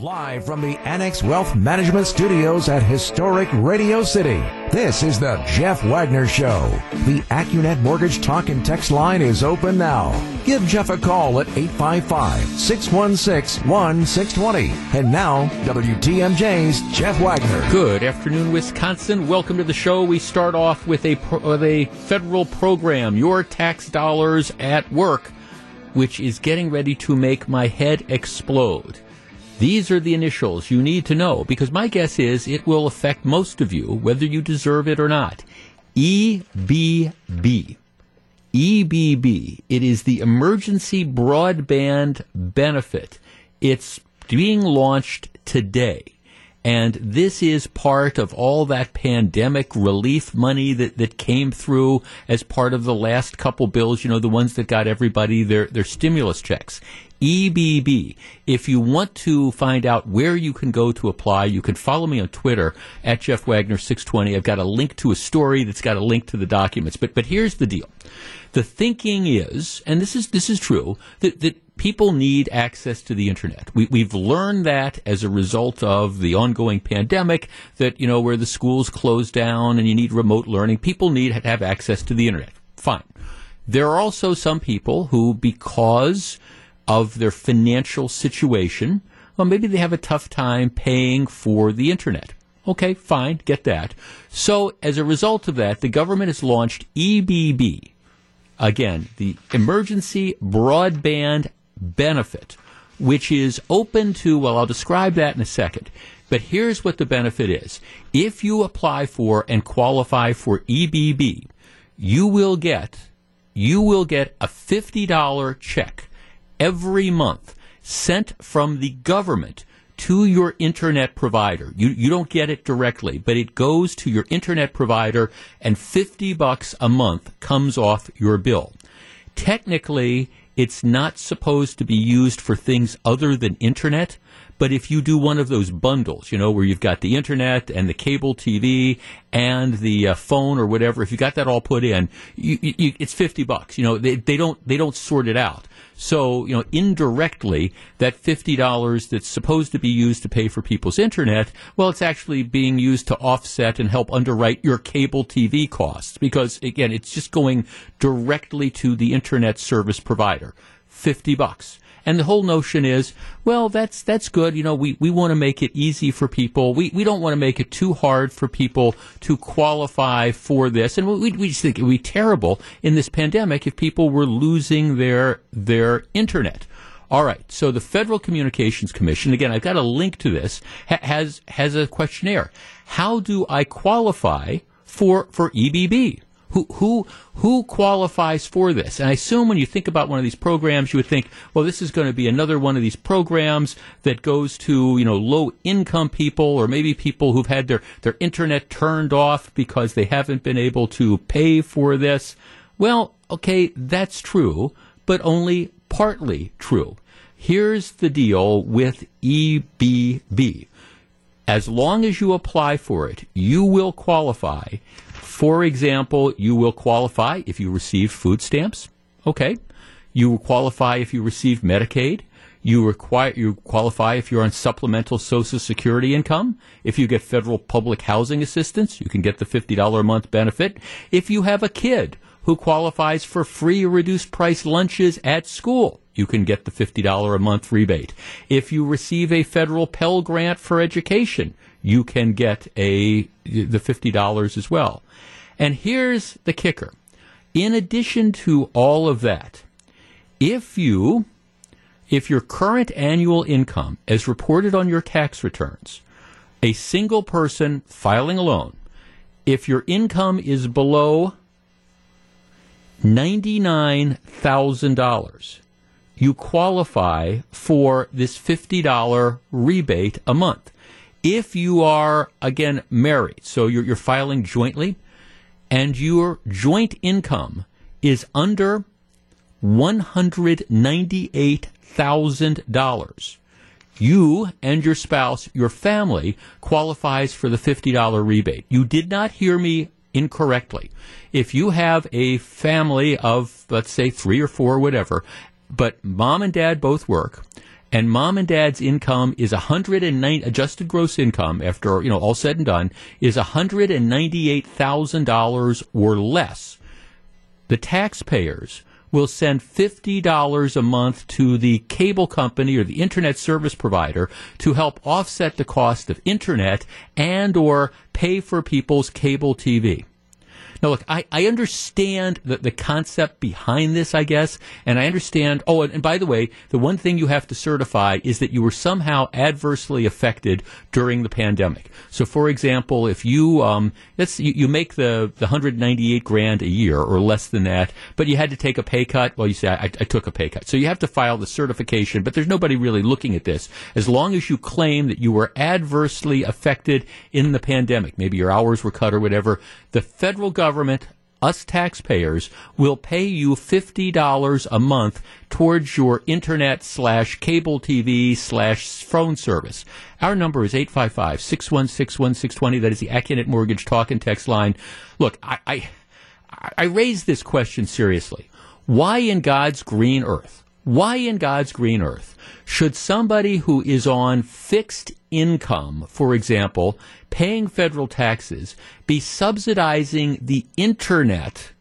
Live from the Annex Wealth Management Studios at historic Radio City, this is the Jeff Wagner Show. The Accunet Mortgage Talk and Text line is open now. Give Jeff a call at 855-616-1620. And now, WTMJ's Jeff Wagner. Good afternoon, Wisconsin. Welcome to the show. We start off with a, pro- with a federal program, Your Tax Dollars at Work, which is getting ready to make my head explode. These are the initials you need to know because my guess is it will affect most of you, whether you deserve it or not. EBB. EBB. It is the Emergency Broadband Benefit. It's being launched today. And this is part of all that pandemic relief money that, that came through as part of the last couple bills, you know, the ones that got everybody their, their stimulus checks. EBB. If you want to find out where you can go to apply, you can follow me on Twitter at Jeff Wagner620. I've got a link to a story that's got a link to the documents. But but here's the deal. The thinking is, and this is this is true, that, that people need access to the internet. We, we've learned that as a result of the ongoing pandemic, that you know where the schools closed down and you need remote learning. People need to have access to the internet. Fine. There are also some people who, because of their financial situation, well, maybe they have a tough time paying for the internet. Okay, fine, get that. So, as a result of that, the government has launched EBB. Again, the Emergency Broadband Benefit, which is open to, well, I'll describe that in a second. But here's what the benefit is. If you apply for and qualify for EBB, you will get, you will get a $50 check every month sent from the government to your internet provider. You, you don't get it directly, but it goes to your internet provider and 50 bucks a month comes off your bill. Technically, it's not supposed to be used for things other than internet. But if you do one of those bundles, you know, where you've got the internet and the cable TV and the uh, phone or whatever, if you got that all put in, you, you, it's fifty bucks. You know, they, they don't they don't sort it out. So, you know, indirectly, that $50 that's supposed to be used to pay for people's internet, well, it's actually being used to offset and help underwrite your cable TV costs because, again, it's just going directly to the internet service provider. 50 bucks. And the whole notion is, well, that's that's good. You know, we, we want to make it easy for people. We we don't want to make it too hard for people to qualify for this. And we, we just think it would be terrible in this pandemic if people were losing their their internet. All right. So the Federal Communications Commission, again, I've got a link to this, ha- has has a questionnaire. How do I qualify for for EBB? Who, who, who qualifies for this? And I assume when you think about one of these programs, you would think, well, this is going to be another one of these programs that goes to, you know, low income people or maybe people who've had their, their internet turned off because they haven't been able to pay for this. Well, okay, that's true, but only partly true. Here's the deal with EBB. As long as you apply for it, you will qualify for example, you will qualify if you receive food stamps. Okay. You will qualify if you receive Medicaid. You require you qualify if you're on supplemental Social Security income. If you get federal public housing assistance, you can get the fifty dollar a month benefit. If you have a kid who qualifies for free or reduced price lunches at school, you can get the fifty dollar a month rebate. If you receive a federal Pell Grant for education, you can get a the fifty dollars as well. And here's the kicker. In addition to all of that, if you if your current annual income as reported on your tax returns, a single person filing alone, if your income is below $99,000, you qualify for this $50 rebate a month. If you are, again, married, so you're, you're filing jointly, and your joint income is under $198,000, you and your spouse, your family, qualifies for the $50 rebate. You did not hear me incorrectly. If you have a family of, let's say, three or four, whatever, but mom and dad both work, and mom and dad's income is 109 adjusted gross income after you know all said and done is $198,000 or less the taxpayers will send $50 a month to the cable company or the internet service provider to help offset the cost of internet and or pay for people's cable TV. Now, look, I, I understand the, the concept behind this, I guess, and I understand. Oh, and, and, by the way, the one thing you have to certify is that you were somehow adversely affected during the pandemic. So, for example, if you um, let's you, you make the the 198 grand a year or less than that, but you had to take a pay cut. Well, you say I, I took a pay cut, so you have to file the certification. But there's nobody really looking at this. As long as you claim that you were adversely affected in the pandemic, maybe your hours were cut or whatever, the federal government, us taxpayers, will pay you $50 a month towards your internet slash cable TV slash phone service. Our number is 855 616 1620. That is the Accunet Mortgage talk and text line. Look, I, I, I raise this question seriously. Why in God's green earth? Why in God's green earth should somebody who is on fixed income, for example, paying federal taxes, be subsidizing the internet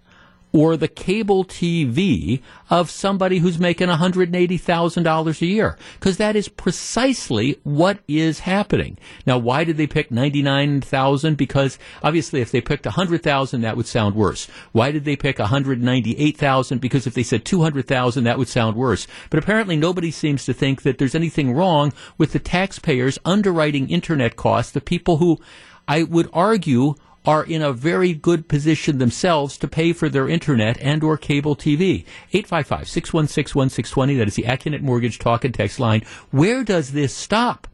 or the cable TV of somebody who's making $180,000 a year. Because that is precisely what is happening. Now, why did they pick 99,000? Because obviously if they picked 100,000, that would sound worse. Why did they pick 198,000? Because if they said 200,000, that would sound worse. But apparently nobody seems to think that there's anything wrong with the taxpayers underwriting internet costs, the people who I would argue are in a very good position themselves to pay for their internet and or cable TV. 855-616-1620, that is the Accunet Mortgage talk and text line. Where does this stop?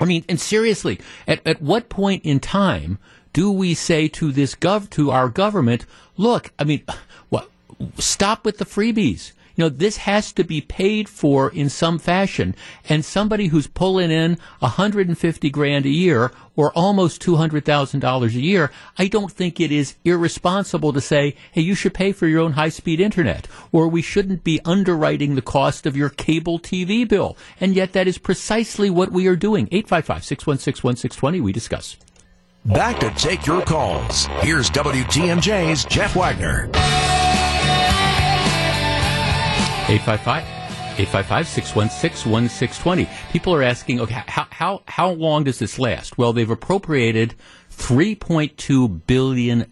I mean, and seriously, at, at what point in time do we say to this gov, to our government, look, I mean, what, stop with the freebies you know, this has to be paid for in some fashion. And somebody who's pulling in 150 grand a year or almost $200,000 a year, I don't think it is irresponsible to say, hey, you should pay for your own high speed internet, or we shouldn't be underwriting the cost of your cable TV bill. And yet that is precisely what we are doing. 855 616 1620, we discuss. Back to take your calls. Here's WTMJ's Jeff Wagner. 855 855 616 1620. People are asking, okay, how, how, how long does this last? Well, they've appropriated $3.2 billion.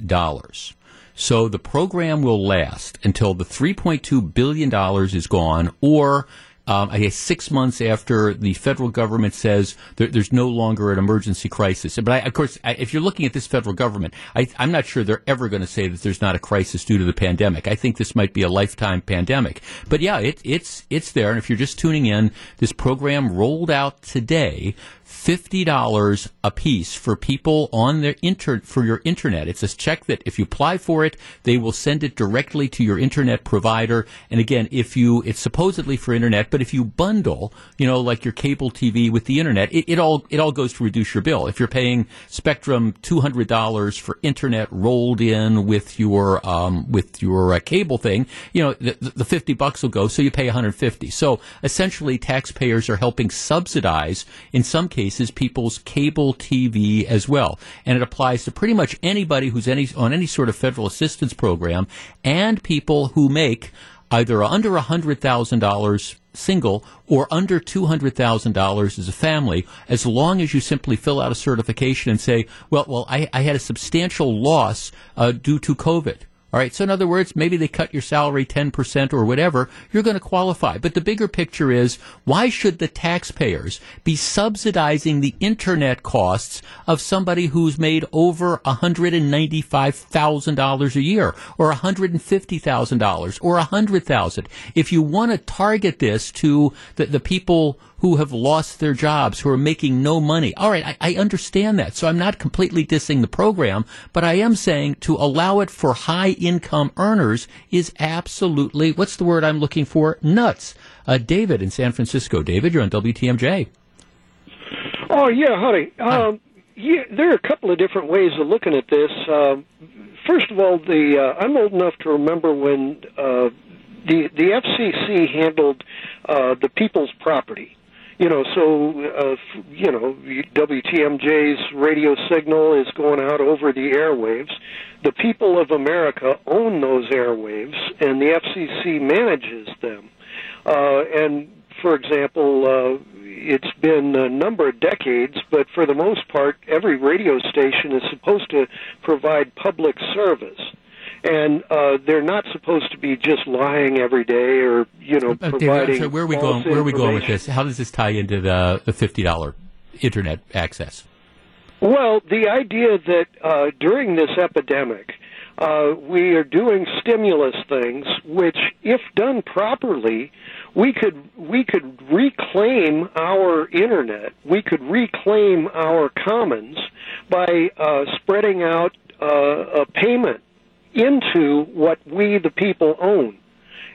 So the program will last until the $3.2 billion is gone or um, I guess six months after the federal government says there, there's no longer an emergency crisis. But I, of course, I, if you're looking at this federal government, I, am not sure they're ever going to say that there's not a crisis due to the pandemic. I think this might be a lifetime pandemic. But yeah, it, it's it's there. And if you're just tuning in, this program rolled out today $50 a piece for people on their inter for your internet. It's a check that if you apply for it, they will send it directly to your internet provider. And again, if you it's supposedly for internet, but if you bundle, you know, like your cable TV with the internet, it, it all it all goes to reduce your bill. If you're paying Spectrum $200 for internet rolled in with your um, with your uh, cable thing, you know, the, the 50 bucks will go, so you pay 150. So essentially taxpayers are helping subsidize in some cases cases people's cable TV as well. And it applies to pretty much anybody who's any, on any sort of federal assistance program and people who make either under $100,000 single or under $200,000 as a family, as long as you simply fill out a certification and say, well, well, I, I had a substantial loss uh, due to COVID all right. So in other words, maybe they cut your salary 10% or whatever. You're going to qualify. But the bigger picture is why should the taxpayers be subsidizing the internet costs of somebody who's made over $195,000 a year or $150,000 or 100,000? If you want to target this to the, the people who have lost their jobs, who are making no money. All right, I, I, understand that. So I'm not completely dissing the program, but I am saying to allow it for high income earners is absolutely, what's the word I'm looking for? Nuts. Uh, David in San Francisco. David, you're on WTMJ. Oh, yeah, honey. Um, yeah, there are a couple of different ways of looking at this. Uh, first of all, the uh, I'm old enough to remember when uh, the the FCC handled uh, the people's property You know, so uh, you know, WTMJ's radio signal is going out over the airwaves. The people of America own those airwaves, and the FCC manages them. Uh, and for example, uh, it's been a number of decades, but for the most part, every radio station is supposed to provide public service and uh, they're not supposed to be just lying every day or you know uh, providing. Where are we going? Where are we going with this? How does this tie into the the fifty dollar internet access? Well, the idea that uh, during this epidemic. Uh, we are doing stimulus things, which, if done properly, we could we could reclaim our internet. We could reclaim our commons by uh, spreading out uh, a payment into what we, the people, own.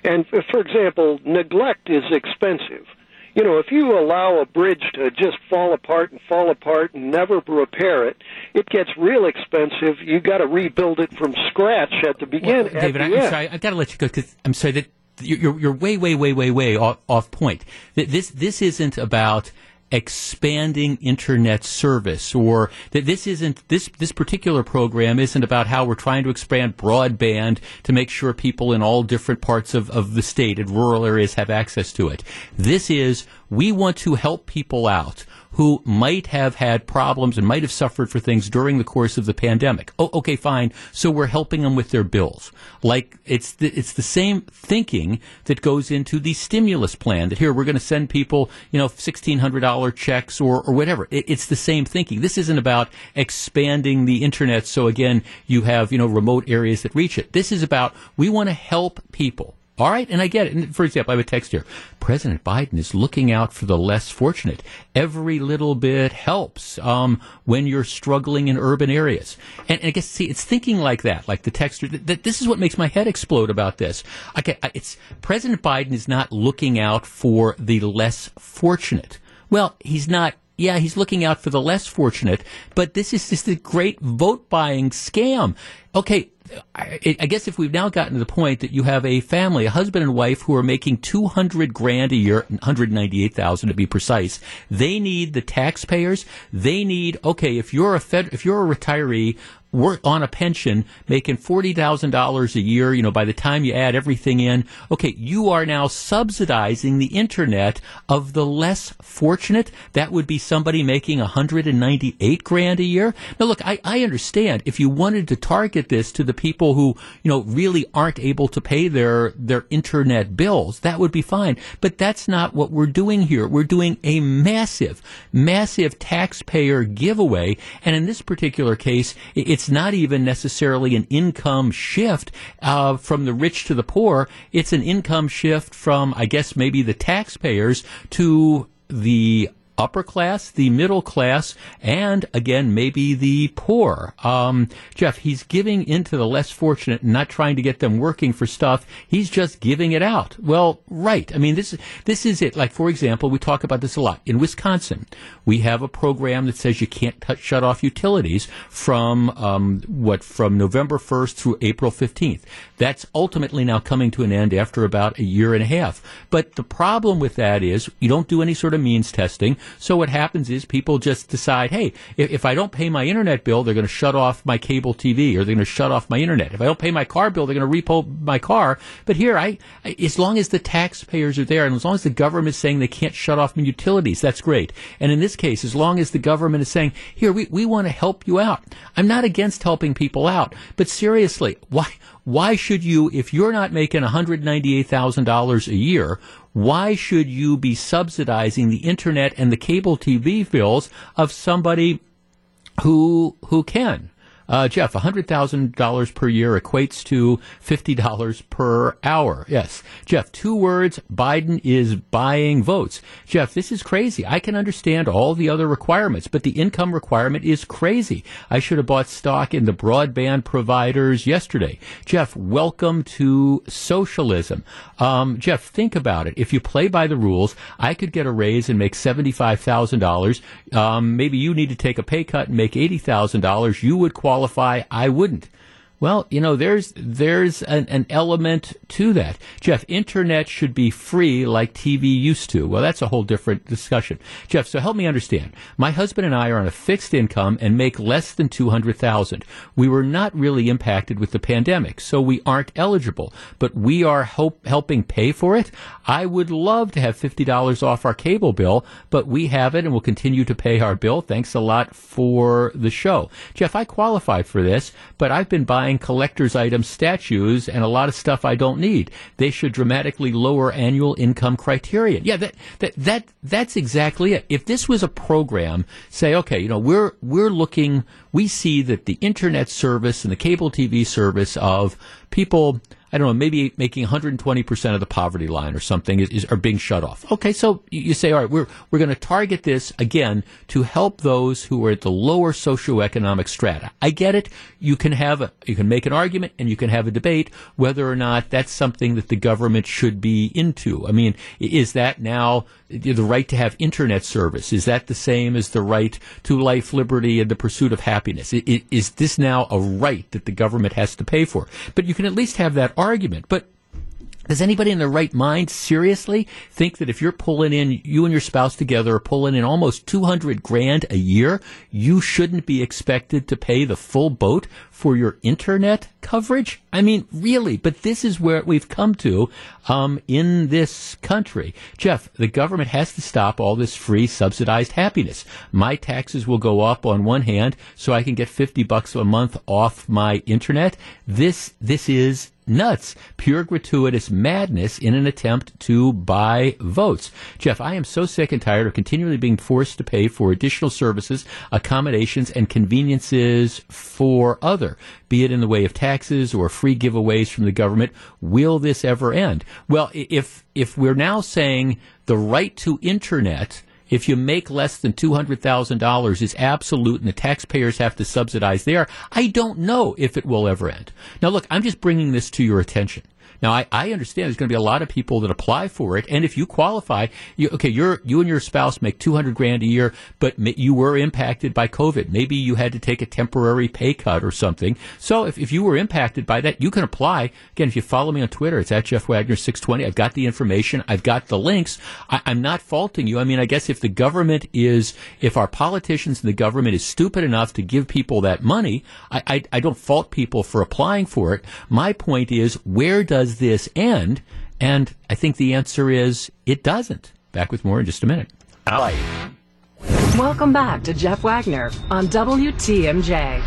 And for example, neglect is expensive. You know, if you allow a bridge to just fall apart and fall apart and never repair it, it gets real expensive. You got to rebuild it from scratch at the beginning. Well, David, I'm end. sorry. I've got to let you go because I'm sorry that you're, you're way, way, way, way, way off, off point. This this isn't about expanding internet service or that this isn't this this particular program isn't about how we're trying to expand broadband to make sure people in all different parts of, of the state and rural areas have access to it. This is we want to help people out who might have had problems and might have suffered for things during the course of the pandemic. Oh, okay, fine. So we're helping them with their bills. Like it's the, it's the same thinking that goes into the stimulus plan that here we're going to send people, you know, $1,600 checks or, or whatever. It, it's the same thinking. This isn't about expanding the internet. So again, you have, you know, remote areas that reach it. This is about we want to help people all right, and I get it. And for example, I have a text here. President Biden is looking out for the less fortunate. Every little bit helps um, when you're struggling in urban areas. And, and, I guess see, it's thinking like that, like the texter. That, that this is what makes my head explode about this. Okay, it's President Biden is not looking out for the less fortunate. Well, he's not yeah, he's looking out for the less fortunate, but this is just a great vote buying scam. Okay, I, I, guess if we've now gotten to the point that you have a family, a husband and wife who are making 200 grand a year, 198,000 to be precise, they need the taxpayers. They need, okay, if you're a fed, if you're a retiree work on a pension making $40,000 a year, you know, by the time you add everything in, okay, you are now subsidizing the internet of the less fortunate. That would be somebody making 198 grand a year. Now look, I, I understand if you wanted to target this to the people who, you know, really aren't able to pay their, their internet bills, that would be fine. But that's not what we're doing here. We're doing a massive, massive taxpayer giveaway. And in this particular case, it's it's not even necessarily an income shift uh, from the rich to the poor. It's an income shift from, I guess, maybe the taxpayers to the upper class, the middle class, and again, maybe the poor. Um, Jeff, he's giving into the less fortunate not trying to get them working for stuff. He's just giving it out. Well, right. I mean, this, this is it. Like, for example, we talk about this a lot. In Wisconsin, we have a program that says you can't touch, shut off utilities from, um, what, from November 1st through April 15th. That's ultimately now coming to an end after about a year and a half. But the problem with that is you don't do any sort of means testing. So what happens is people just decide, hey, if, if I don't pay my internet bill, they're going to shut off my cable TV or they're going to shut off my internet. If I don't pay my car bill, they're going to repo my car. But here, I, I, as long as the taxpayers are there and as long as the government is saying they can't shut off my utilities, that's great. And in this case, as long as the government is saying, here, we, we want to help you out. I'm not against helping people out, but seriously, why, why should you, if you're not making $198,000 a year, why should you be subsidizing the internet and the cable TV bills of somebody who who can? Uh, Jeff, $100,000 per year equates to $50 per hour. Yes. Jeff, two words Biden is buying votes. Jeff, this is crazy. I can understand all the other requirements, but the income requirement is crazy. I should have bought stock in the broadband providers yesterday. Jeff, welcome to socialism. Um, Jeff, think about it. If you play by the rules, I could get a raise and make $75,000. Um, maybe you need to take a pay cut and make $80,000. You would qualify qualify, I wouldn't. Well, you know, there's there's an, an, element to that. Jeff, internet should be free like TV used to. Well, that's a whole different discussion. Jeff, so help me understand. My husband and I are on a fixed income and make less than 200,000. We were not really impacted with the pandemic, so we aren't eligible, but we are hope, helping pay for it. I would love to have $50 off our cable bill, but we have it and will continue to pay our bill. Thanks a lot for the show. Jeff, I qualify for this, but I've been buying buying collector's item statues and a lot of stuff I don't need. They should dramatically lower annual income criterion. Yeah, that, that, that, that's exactly it. If this was a program, say, okay, you know, we're, we're looking, we see that the internet service and the cable TV service of people, I don't know, maybe making 120% of the poverty line or something is, is are being shut off. Okay, so you, say, all right, we're, we're going to target this again to help those who are at the lower socioeconomic strata. I get it. You can have a, you can make an argument and you can have a debate whether or not that's something that the government should be into. I mean, is that now the right to have internet service? Is that the same as the right to life, liberty, and the pursuit of happiness? Is this now a right that the government has to pay for? But you can at least have that argument. But does anybody in their right mind seriously think that if you're pulling in, you and your spouse together are pulling in almost 200 grand a year, you shouldn't be expected to pay the full boat for your internet coverage? I mean, really, but this is where we've come to um, in this country. Jeff, the government has to stop all this free subsidized happiness. My taxes will go up on one hand so I can get 50 bucks a month off my internet. This, this is nuts, pure gratuitous madness in an attempt to buy votes. Jeff, I am so sick and tired of continually being forced to pay for additional services, accommodations, and conveniences for other, be it in the way of taxes or free giveaways from the government. Will this ever end? Well, if if we're now saying the right to internet if you make less than $200,000 is absolute and the taxpayers have to subsidize there, I don't know if it will ever end. Now look, I'm just bringing this to your attention. Now, I, I understand there's going to be a lot of people that apply for it, and if you qualify, you, okay, you're, you and your spouse make 200 grand a year, but you were impacted by COVID. Maybe you had to take a temporary pay cut or something. So if, if you were impacted by that, you can apply. Again, if you follow me on Twitter, it's at Jeff Wagner 620. I've got the information. I've got the links. I, I'm not faulting you. I mean, I guess if the government is, if our politicians and the government is stupid enough to give people that money, I, I, I don't fault people for applying for it. My point is, where does does this end? And I think the answer is it doesn't. Back with more in just a minute. Welcome back to Jeff Wagner on WTMJ.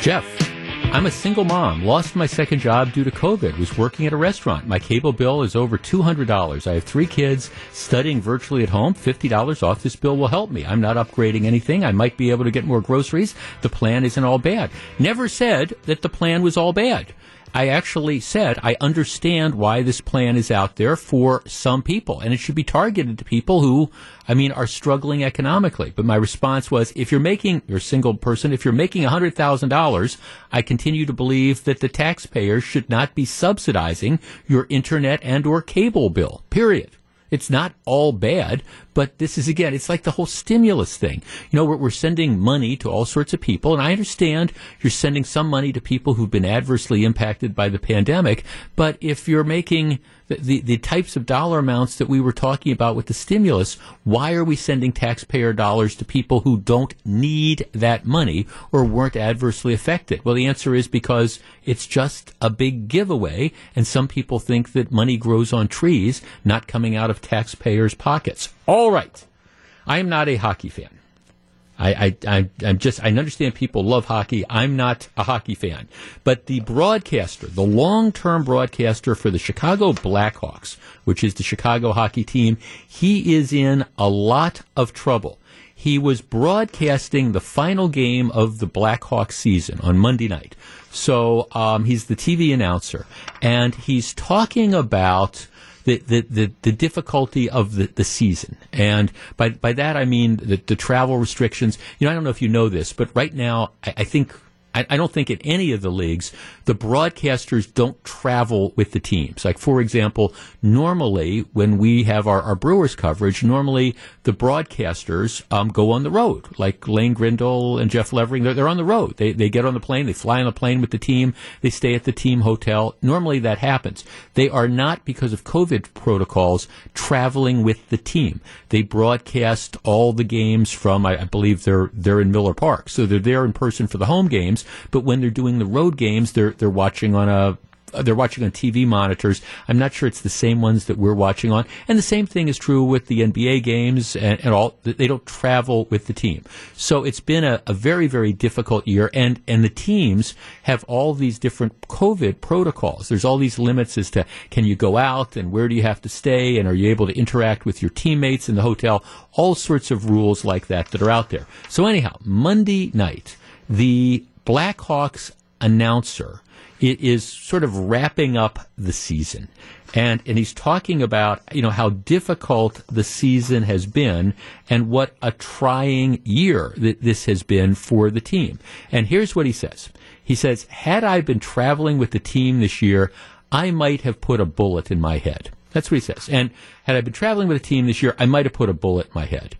Jeff. I'm a single mom, lost my second job due to COVID, was working at a restaurant. My cable bill is over $200. I have three kids studying virtually at home. $50 off this bill will help me. I'm not upgrading anything. I might be able to get more groceries. The plan isn't all bad. Never said that the plan was all bad. I actually said I understand why this plan is out there for some people, and it should be targeted to people who, I mean, are struggling economically. But my response was, if you're making, you're a single person, if you're making $100,000, I continue to believe that the taxpayers should not be subsidizing your internet and or cable bill, period. It's not all bad, but this is again, it's like the whole stimulus thing. You know, we're, we're, sending money to all sorts of people, and I understand you're sending some money to people who've been adversely impacted by the pandemic, but if you're making the, the, types of dollar amounts that we were talking about with the stimulus, why are we sending taxpayer dollars to people who don't need that money or weren't adversely affected? Well, the answer is because it's just a big giveaway, and some people think that money grows on trees, not coming out of taxpayers' pockets. All right. I am not a hockey fan. I, I, I'm just, I understand people love hockey. I'm not a hockey fan. But the broadcaster, the long term broadcaster for the Chicago Blackhawks, which is the Chicago hockey team, he is in a lot of trouble. He was broadcasting the final game of the Blackhawks season on Monday night. So um, he's the TV announcer, and he's talking about the, the, the, the difficulty of the, the season. And by, by that I mean the, the travel restrictions. You know, I don't know if you know this, but right now I, I think I, I don't think in any of the leagues the broadcasters don't travel with the teams. Like for example, normally when we have our, our Brewers coverage, normally the broadcasters um, go on the road. Like Lane Grindle and Jeff Levering, they're, they're on the road. They they get on the plane, they fly on the plane with the team, they stay at the team hotel. Normally that happens. They are not because of COVID protocols traveling with the team. They broadcast all the games from I, I believe they're they're in Miller Park, so they're there in person for the home games. But when they're doing the road games, they're they're watching on a they're watching on TV monitors. I'm not sure it's the same ones that we're watching on. And the same thing is true with the NBA games and, and all. They don't travel with the team. So it's been a, a, very, very difficult year. And, and the teams have all these different COVID protocols. There's all these limits as to can you go out and where do you have to stay and are you able to interact with your teammates in the hotel? All sorts of rules like that that are out there. So anyhow, Monday night, the Blackhawks announcer it is sort of wrapping up the season. And, and he's talking about, you know, how difficult the season has been and what a trying year that this has been for the team. And here's what he says. He says, had I been traveling with the team this year, I might have put a bullet in my head. That's what he says. And had I been traveling with the team this year, I might have put a bullet in my head.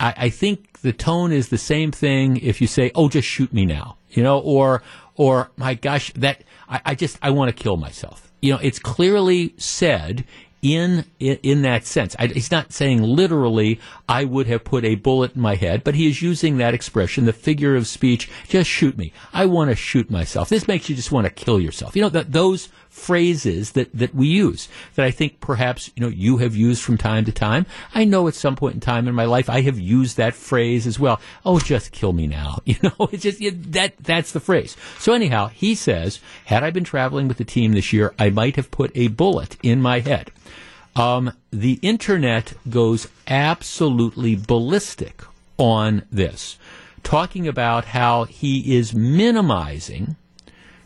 I, I think the tone is the same thing if you say, "Oh, just shoot me now," you know, or or my gosh, that I, I just I want to kill myself. You know, it's clearly said in, in, in that sense. I, he's not saying literally, I would have put a bullet in my head, but he is using that expression, the figure of speech, just shoot me. I want to shoot myself. This makes you just want to kill yourself. You know, that those phrases that, that we use that I think perhaps, you know, you have used from time to time. I know at some point in time in my life I have used that phrase as well. Oh, just kill me now. You know, it's just, that, that's the phrase. So anyhow, he says, had I been traveling with the team this year, I might have put a bullet in my head. Um, the internet goes absolutely ballistic on this, talking about how he is minimizing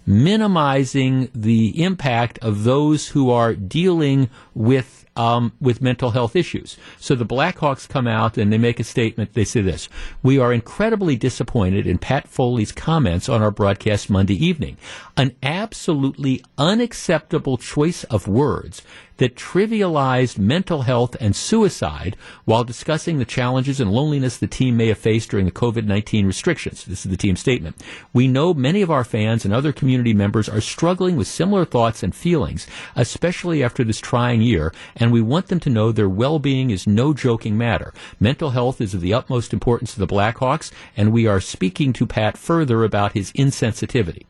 minimizing the impact of those who are dealing with um, with mental health issues. So the Blackhawks come out and they make a statement. They say this: "We are incredibly disappointed in Pat Foley's comments on our broadcast Monday evening. An absolutely unacceptable choice of words that trivialized mental health and suicide while discussing the challenges and loneliness the team may have faced during the COVID 19 restrictions. This is the team statement. We know many of our fans and other community members are struggling with similar thoughts and feelings, especially after this trying year, and we want them to know their well being is no joking matter. Mental health is of the utmost importance to the Blackhawks, and we are speaking to Pat further about his insensitivity.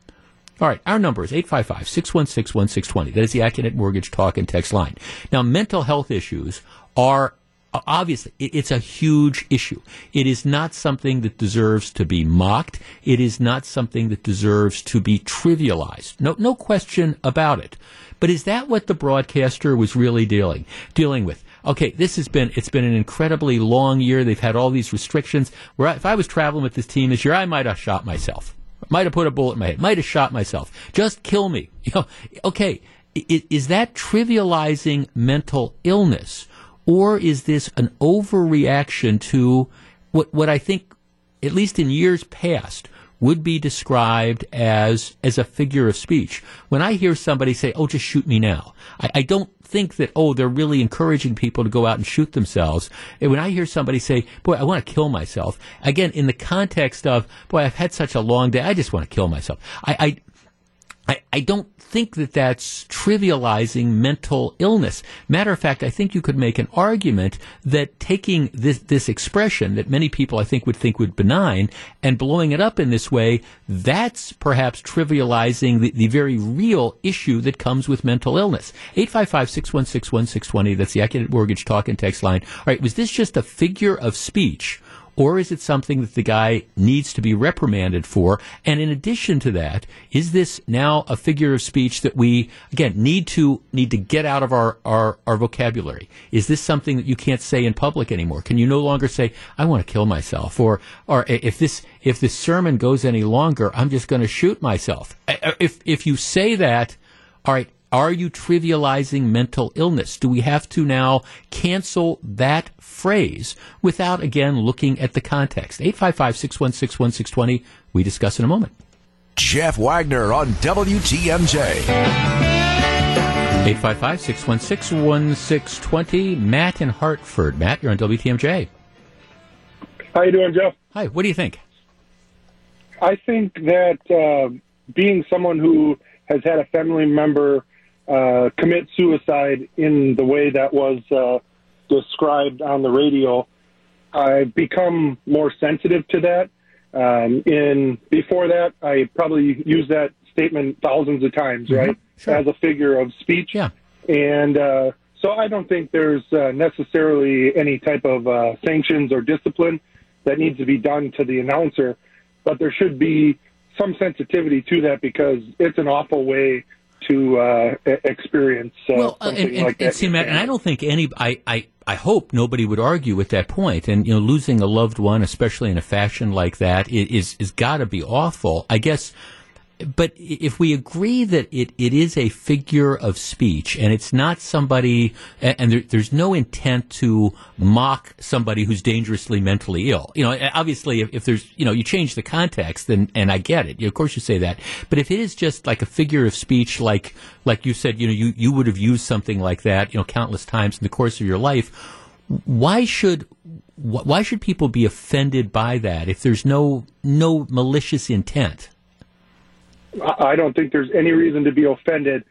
All right, our number is 855 616 1620. That is the Accunet Mortgage Talk and Text line. Now, mental health issues are uh, obviously it's a huge issue. It is not something that deserves to be mocked. It is not something that deserves to be trivialized. No, no question about it. But is that what the broadcaster was really dealing dealing with? Okay, this has been it's been an incredibly long year. They've had all these restrictions. Where if I was traveling with this team this year, I might have shot myself. Might have put a bullet in my head. Might have shot myself. Just kill me. You know, okay. Is, is that trivializing mental illness, or is this an overreaction to what what I think, at least in years past, would be described as as a figure of speech? When I hear somebody say, "Oh, just shoot me now," I, I don't think that, oh, they're really encouraging people to go out and shoot themselves. And when I hear somebody say, boy, I want to kill myself, again, in the context of, boy, I've had such a long day, I just want to kill myself. I, I I, I don't think that that's trivializing mental illness. Matter of fact, I think you could make an argument that taking this, this expression that many people I think would think would benign and blowing it up in this way, that's perhaps trivializing the, the very real issue that comes with mental illness. 855-616-1620, that's the Accunet Mortgage Talk and Text line. All right, was this just a figure of speech? Or is it something that the guy needs to be reprimanded for? And in addition to that, is this now a figure of speech that we again need to need to get out of our, our, our vocabulary? Is this something that you can't say in public anymore? Can you no longer say, I want to kill myself? Or or if this if this sermon goes any longer, I'm just going to shoot myself. If if you say that, all right, are you trivializing mental illness? Do we have to now cancel that phrase without again looking at the context? 855 616 1620. We discuss in a moment. Jeff Wagner on WTMJ. 855 616 1620. Matt in Hartford. Matt, you're on WTMJ. How you doing, Jeff? Hi, what do you think? I think that uh, being someone who has had a family member uh, commit suicide in the way that was uh, described on the radio, I've become more sensitive to that. Um, in before that, I probably used that statement thousands of times, right? Sure. As a figure of speech. Yeah. And uh, so I don't think there's uh, necessarily any type of uh, sanctions or discipline that needs to be done to the announcer, but there should be some sensitivity to that because it's an awful way to uh, e- experience uh, well, uh, something and, and, like that. and see, Matt, and I don't think any. I, I, I hope nobody would argue with that point. And you know, losing a loved one, especially in a fashion like that, is is got to be awful. I guess. But if we agree that it, it is a figure of speech and it's not somebody, and there, there's no intent to mock somebody who's dangerously mentally ill. You know, obviously, if, if there's, you know, you change the context, then, and I get it. Of course you say that. But if it is just like a figure of speech, like, like you said, you know, you, you would have used something like that, you know, countless times in the course of your life, why should, why should people be offended by that if there's no, no malicious intent? I don't think there's any reason to be offended.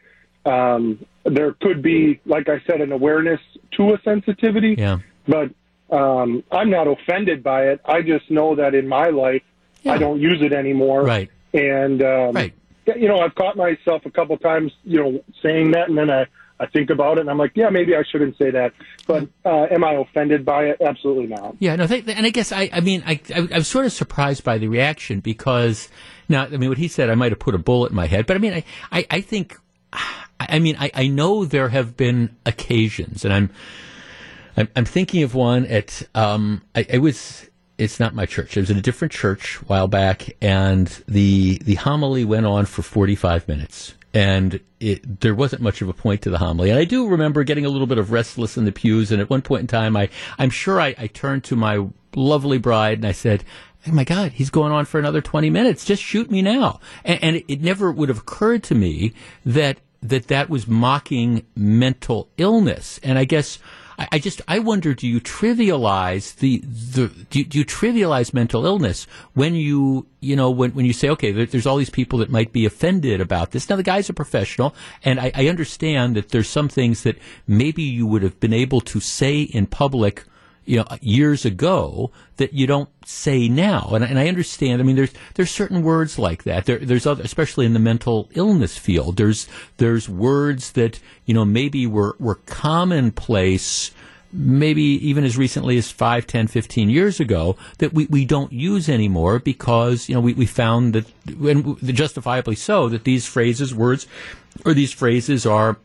Um, there could be, like I said, an awareness to a sensitivity, Yeah. but um, I'm not offended by it. I just know that in my life, Yeah. I don't use it anymore. Right. And, um, Right. you know, I've caught myself a couple times, you know, saying that, and then I, I think about it, and I'm like, yeah, maybe I shouldn't say that. But uh, am I offended by it? Absolutely not. Yeah, no, th- and I guess I, I mean, I, I, I sort of surprised by the reaction because now, I mean, what he said, I might have put a bullet in my head, but I mean, I, I, I think, I mean, I, I know there have been occasions, and I'm, I'm, I'm thinking of one at, um, I, I was, it's not my church. It was in a different church a while back, and the the homily went on for 45 minutes, and it, there wasn't much of a point to the homily. And I do remember getting a little bit of restless in the pews, and at one point in time, I I'm sure I, I turned to my lovely bride and I said. Oh my God, he's going on for another 20 minutes. Just shoot me now. And, and it, it never would have occurred to me that that that was mocking mental illness. And I guess I, I just I wonder do you trivialize the the do you, do you trivialize mental illness when you you know when when you say okay there, there's all these people that might be offended about this. Now the guy's a professional and I, I understand that there's some things that maybe you would have been able to say in public you know years ago that you don't say now. And, and I understand I mean there's there's certain words like that. There, there's other especially in the mental illness field there's there's words that you know maybe were were commonplace maybe even as recently as 5 10 15 years ago that we, we don't use anymore because you know we, we found that and justifiably so that these phrases words or these phrases are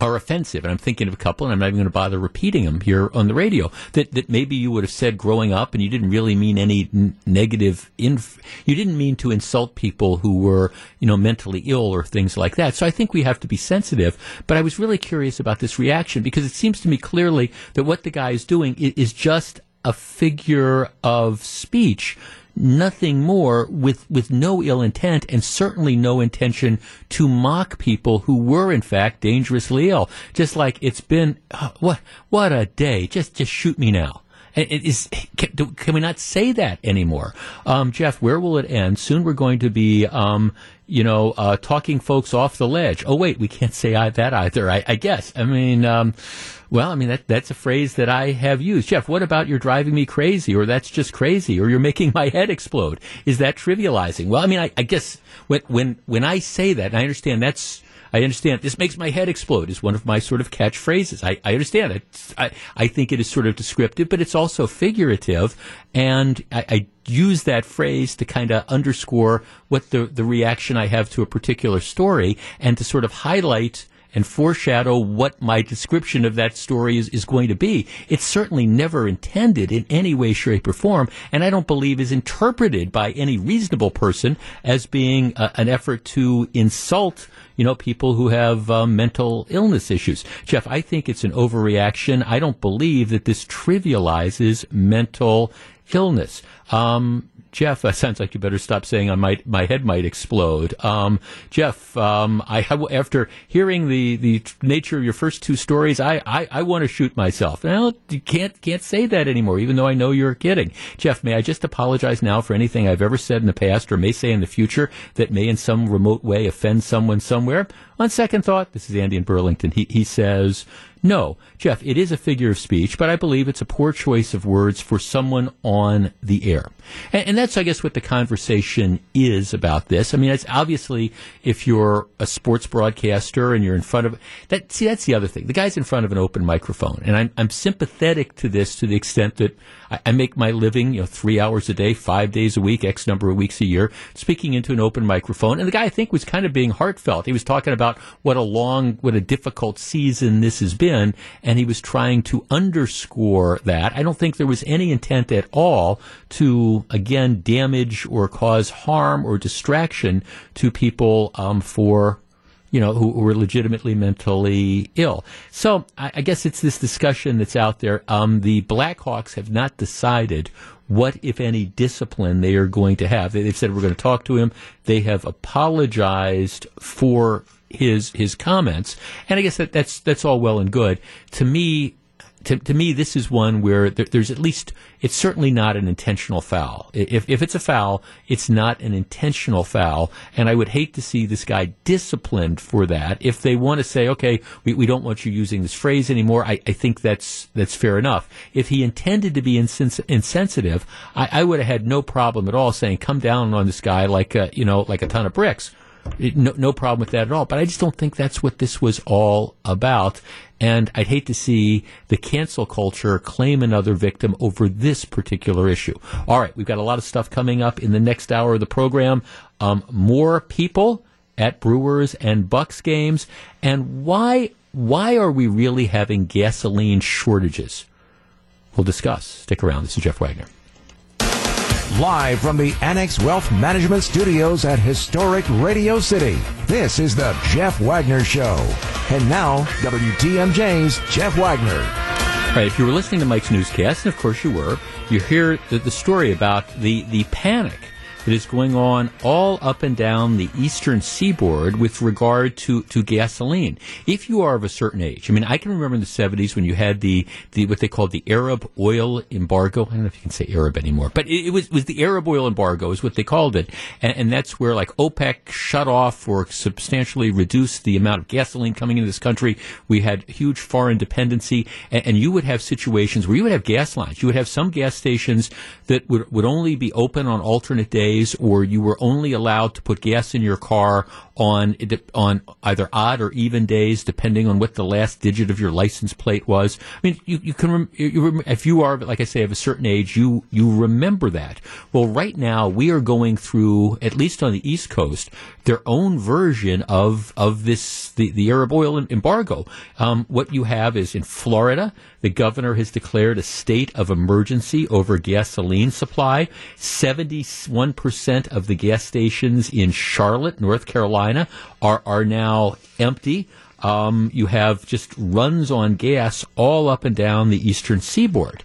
are offensive. And I'm thinking of a couple, and I'm not even going to bother repeating them here on the radio, that, that maybe you would have said growing up and you didn't really mean any n- negative, inf- you didn't mean to insult people who were, you know, mentally ill or things like that. So I think we have to be sensitive. But I was really curious about this reaction because it seems to me clearly that what the guy is doing i- is just a figure of speech nothing more with with no ill intent and certainly no intention to mock people who were in fact dangerously ill. Just like it's been uh, what what a day. Just just shoot me now. Is can, can we not say that anymore? Um, jeff where will it end? Soon we're going to be um, you know uh, talking folks off the ledge oh wait we can't say that either I, I guess i mean um, well, I mean that that's a phrase that I have used. Jeff, what about you're driving me crazy or that's just crazy or you're making my head explode? Is that trivializing? Well, I mean I, I guess when when when I say that, I understand that's I understand this makes my head explode is one of my sort of catchphrases. I, I understand it. I, I think it is sort of descriptive, but it's also figurative. And I, I use that phrase to kind of underscore what the, the reaction I have to a particular story and to sort of highlight and foreshadow what my description of that story is, is going to be. It's certainly never intended in any way, shape, or form, and I don't believe is interpreted by any reasonable person as being uh, an effort to insult, you know, people who have um, mental illness issues. Jeff, I think it's an overreaction. I don't believe that this trivializes mental illness. Um, Jeff, uh, sounds like you better stop saying I might, my head might explode. Um, Jeff, um, I after hearing the, the nature of your first two stories, I, I, I want to shoot myself. Well, you can't can't say that anymore, even though I know you're kidding. Jeff, may I just apologize now for anything I've ever said in the past or may say in the future that may in some remote way offend someone somewhere? On second thought, this is Andy in Burlington. He, he says, no, Jeff, it is a figure of speech, but I believe it's a poor choice of words for someone on the air. And, and, that's, I guess, what the conversation is about this. I mean, it's obviously if you're a sports broadcaster and you're in front of that. See, that's the other thing. The guy's in front of an open microphone, and I'm, I'm sympathetic to this to the extent that I, I make my living, you know, three hours a day, five days a week, X number of weeks a year, speaking into an open microphone. And the guy, I think, was kind of being heartfelt. He was talking about what a long, what a difficult season this has been, and he was trying to underscore that. I don't think there was any intent at all to, again, damage or cause harm or distraction to people um, for you know, who, are legitimately mentally ill. So I, I, guess it's this discussion that's out there. Um, the Blackhawks have not decided what, if any, discipline they are going to have. They've said we're going to talk to him. They have apologized for his his comments, and I guess that that's that's all well and good. To me, to, to me, this is one where there, there's at least, it's certainly not an intentional foul. If, if it's a foul, it's not an intentional foul. And I would hate to see this guy disciplined for that. If they want to say, okay, we, we don't want you using this phrase anymore, I, I think that's, that's fair enough. If he intended to be insens- insensitive, I, I would have had no problem at all saying, come down on this guy like, a, you know, like a ton of bricks. No, no problem with that at all. But I just don't think that's what this was all about. And I'd hate to see the cancel culture claim another victim over this particular issue. All right, we've got a lot of stuff coming up in the next hour of the program. Um, more people at Brewers and Bucks games, and why why are we really having gasoline shortages? We'll discuss. Stick around. This is Jeff Wagner. Live from the Annex Wealth Management Studios at historic Radio City, this is the Jeff Wagner Show. And now, WTMJ's Jeff Wagner. If you were listening to Mike's newscast, and of course you were, you hear the, the story about the, the panic that is going on all up and down the eastern seaboard with regard to, to gasoline. If you are of a certain age, I mean, I can remember in the 70s when you had the, the what they called the Arab oil embargo. I don't know if you can say Arab anymore, but it, it was, it was the Arab oil embargo is what they called it. And, and that's where like OPEC shut off or substantially reduced the amount of gasoline coming into this country. We had huge foreign dependency and, and you would have situations where you would have gas lines. You would have some gas stations that would, would only be open on alternate days days, or you were only allowed to put gas in your car on on either odd or even days, depending on what the last digit of your license plate was. I mean, you, you can you, if you are, like I say, of a certain age, you you remember that. Well, right now we are going through, at least on the East Coast, their own version of of this the, the Arab oil embargo. Um, what you have is in Florida, the governor has declared a state of emergency over gasoline supply. Seventy one percent of the gas stations in Charlotte, North Carolina, are are now empty. Um, you have just runs on gas all up and down the eastern seaboard.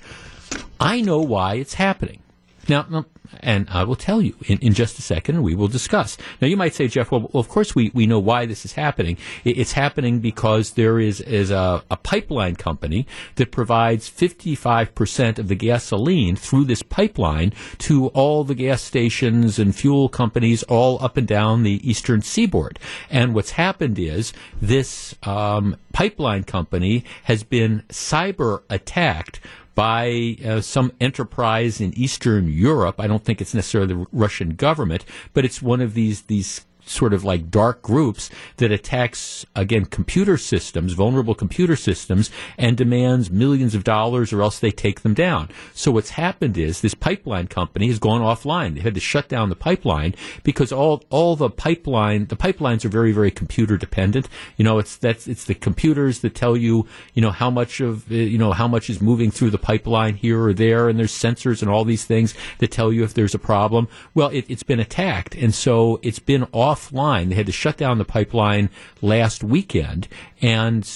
I know why it's happening. Now, and I will tell you in, in just a second, and we will discuss. Now, you might say, Jeff, well, well of course we, we know why this is happening. It, it's happening because there is, is a, a pipeline company that provides 55% of the gasoline through this pipeline to all the gas stations and fuel companies all up and down the eastern seaboard. And what's happened is this um, pipeline company has been cyber attacked by uh, some enterprise in Eastern Europe. I don't think it's necessarily the Russian government, but it's one of these these sort of like dark groups that attacks again computer systems, vulnerable computer systems, and demands millions of dollars, or else they take them down. So what's happened is this pipeline company has gone offline. They had to shut down the pipeline because all all the pipeline the pipelines are very very computer dependent. You know, it's that's it's the computers that tell you you know how much of uh, you know how much is moving through the pipeline here or there, and there's sensors and all these things that tell you if there's a problem. Well, it, it's been attacked, and so it's been off offline. They had to shut down the pipeline last weekend, and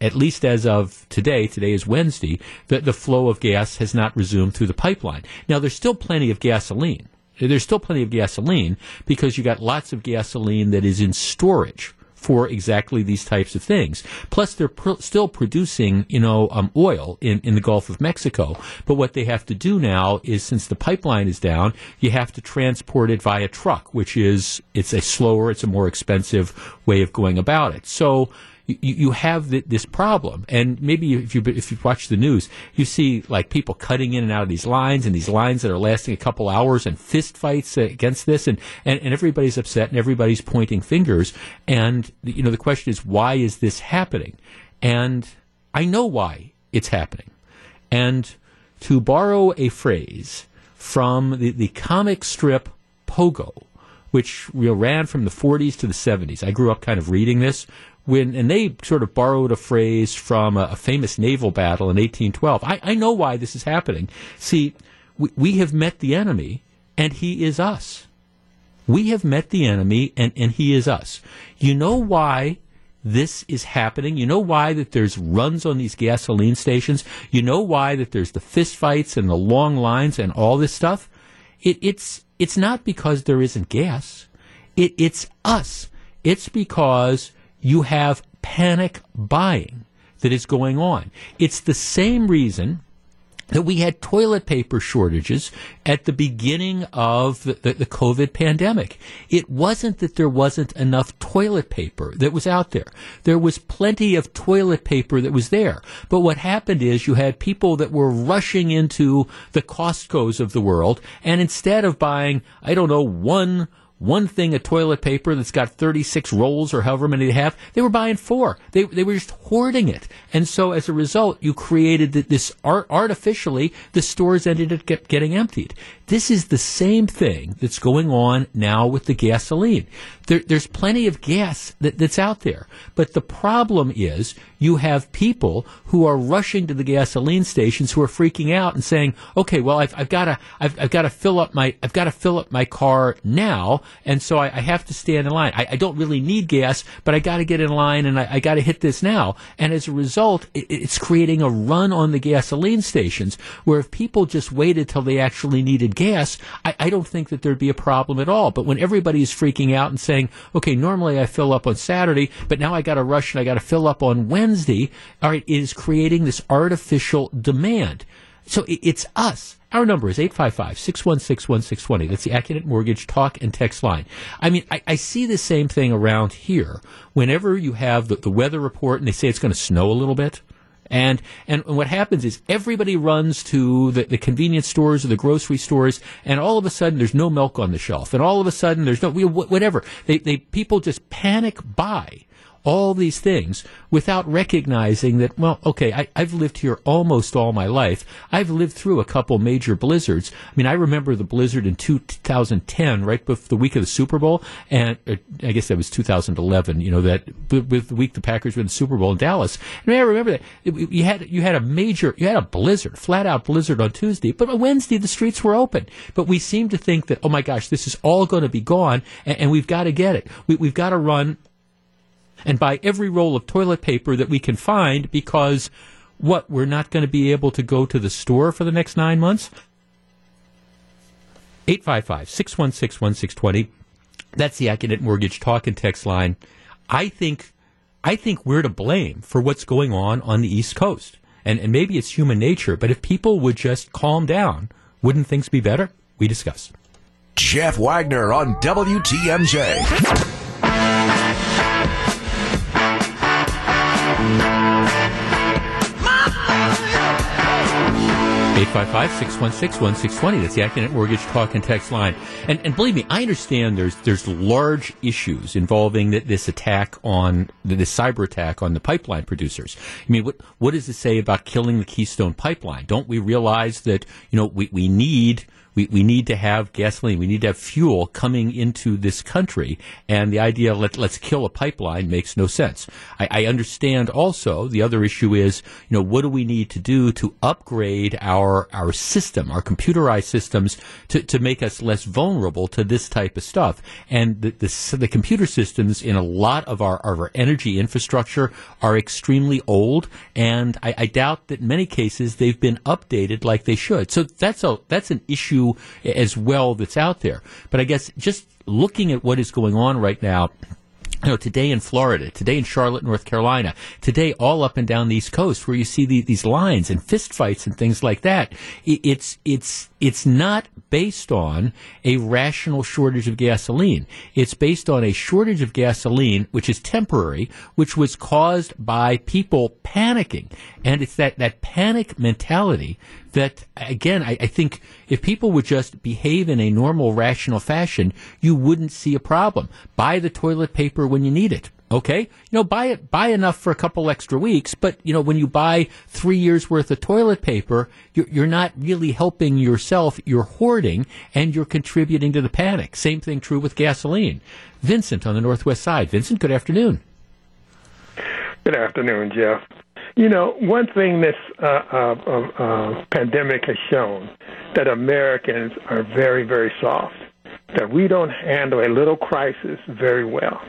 at least as of today, today is Wednesday, the, the flow of gas has not resumed through the pipeline. Now, there's still plenty of gasoline. There's still plenty of gasoline because you got lots of gasoline that is in storage for exactly these types of things. Plus, they're pr- still producing, you know, um, oil in, in the Gulf of Mexico. But what they have to do now is, since the pipeline is down, you have to transport it via truck, which is it's a slower, it's a more expensive way of going about it. So you, you have this problem. And maybe if you if you watch the news, you see like people cutting in and out of these lines and these lines that are lasting a couple hours and fist fights uh, against this, and, and, and everybody's upset and everybody's pointing fingers. And you know the question is why is this happening? And I know why it's happening. And to borrow a phrase from the, the comic strip Pogo, which you know, ran from the 40s to the 70s. I grew up kind of reading this, when and they sort of borrowed a phrase from a, a famous naval battle in 1812. I, I, know why this is happening. See, we, we have met the enemy, and he is us. We have met the enemy, and, and he is us. You know why this is happening. You know why that there's runs on these gasoline stations. You know why that there's the fistfights and the long lines and all this stuff. It, it's it's not because there isn't gas. It, it's us. It's because you have panic buying that is going on. It's the same reason that we had toilet paper shortages at the beginning of the, the, the, COVID pandemic. It wasn't that there wasn't enough toilet paper that was out there. There was plenty of toilet paper that was there. But what happened is you had people that were rushing into the Costco's of the world, and instead of buying, I don't know, one one thing of toilet paper that's got 36 rolls or however many they have. They were buying four. They, they were just hoarding it. And so as a result, you created this art, artificially, the stores ended up get, getting emptied. This is the same thing that's going on now with the gasoline. There, there's plenty of gas that, that's out there. But the problem is you have people who are rushing to the gasoline stations who are freaking out and saying, okay, well, I've, I've got to, I've, I've got to fill up my, I've got to fill up my car now. And so I, I have to stand in line. I, I, don't really need gas, but I got to get in line and I, I got to hit this now. And as a result, it, it's creating a run on the gasoline stations where if people just waited till they actually needed gas, I, I don't think that there'd be a problem at all. But when everybody is freaking out and saying, okay, normally I fill up on Saturday, but now I got to rush and I got to fill up on Wednesday, all right, it is creating this artificial demand. So it's us. Our number is 855-616-1620. That's the Accunet Mortgage talk and text line. I mean, I, I see the same thing around here. Whenever you have the, the weather report and they say it's going to snow a little bit, and and what happens is everybody runs to the, the, convenience stores or the grocery stores, and all of a sudden there's no milk on the shelf, and all of a sudden there's no whatever. They they people just panic buy all these things without recognizing that, well, okay, I, have lived here almost all my life. I've lived through a couple major blizzards. I mean, I remember the blizzard in 2010, right before the week of the Super Bowl, and uh, I guess that was 2011, you know, that with the week the Packers were in the Super Bowl in Dallas. Mean, I remember that. You had, you had a major, you had a blizzard, flat out blizzard on Tuesday, but on Wednesday the streets were open. But we seem to think that, oh my gosh, this is all going to be gone, and, and we've got to get it. We, we've got to run and buy every roll of toilet paper that we can find because what, we're not going to be able to go to the store for the next nine months? 855 616 1620. That's the Accunet Mortgage talk and text line. I think, I think we're to blame for what's going on on the East Coast. And, and maybe it's human nature, but if people would just calm down, wouldn't things be better? We discuss. Jeff Wagner on WTMJ. 855-616-1620. That's the Accunet Mortgage Talk and Text line. And, and believe me, I understand there's there's large issues involving this attack on this cyber attack on the pipeline producers. I mean, what what does it say about killing the Keystone pipeline? Don't we realize that you know we, we need we, we need to have gasoline. We need to have fuel coming into this country. And the idea, let, let's kill a pipeline makes no sense. I, I understand also the other issue is, you know, what do we need to do to upgrade our, our system, our computerized systems to, to make us less vulnerable to this type of stuff? And the, the, the computer systems in a lot of our, our energy infrastructure are extremely old. And I, I doubt that in many cases they've been updated like they should. So that's a, that's an issue as well that's out there. But I guess just looking at what is going on right now, you know, today in Florida, today in Charlotte, North Carolina, today all up and down the East Coast, where you see the, these lines and fistfights and things like that. It's it's it's not based on a rational shortage of gasoline. It's based on a shortage of gasoline, which is temporary, which was caused by people panicking, and it's that that panic mentality that again, I, I, think if people would just behave in a normal, rational fashion, you wouldn't see a problem. Buy the toilet paper when you need it. Okay, you know, buy it, buy enough for a couple extra weeks. But you know, when you buy three years worth of toilet paper, you're, you're not really helping yourself. You're hoarding, and you're contributing to the panic. Same thing true with gasoline. Vincent on the northwest side. Vincent, good afternoon. Good afternoon, Jeff. You know, one thing this uh, uh, uh, uh, pandemic has shown that Americans are very, very soft. That we don't handle a little crisis very well.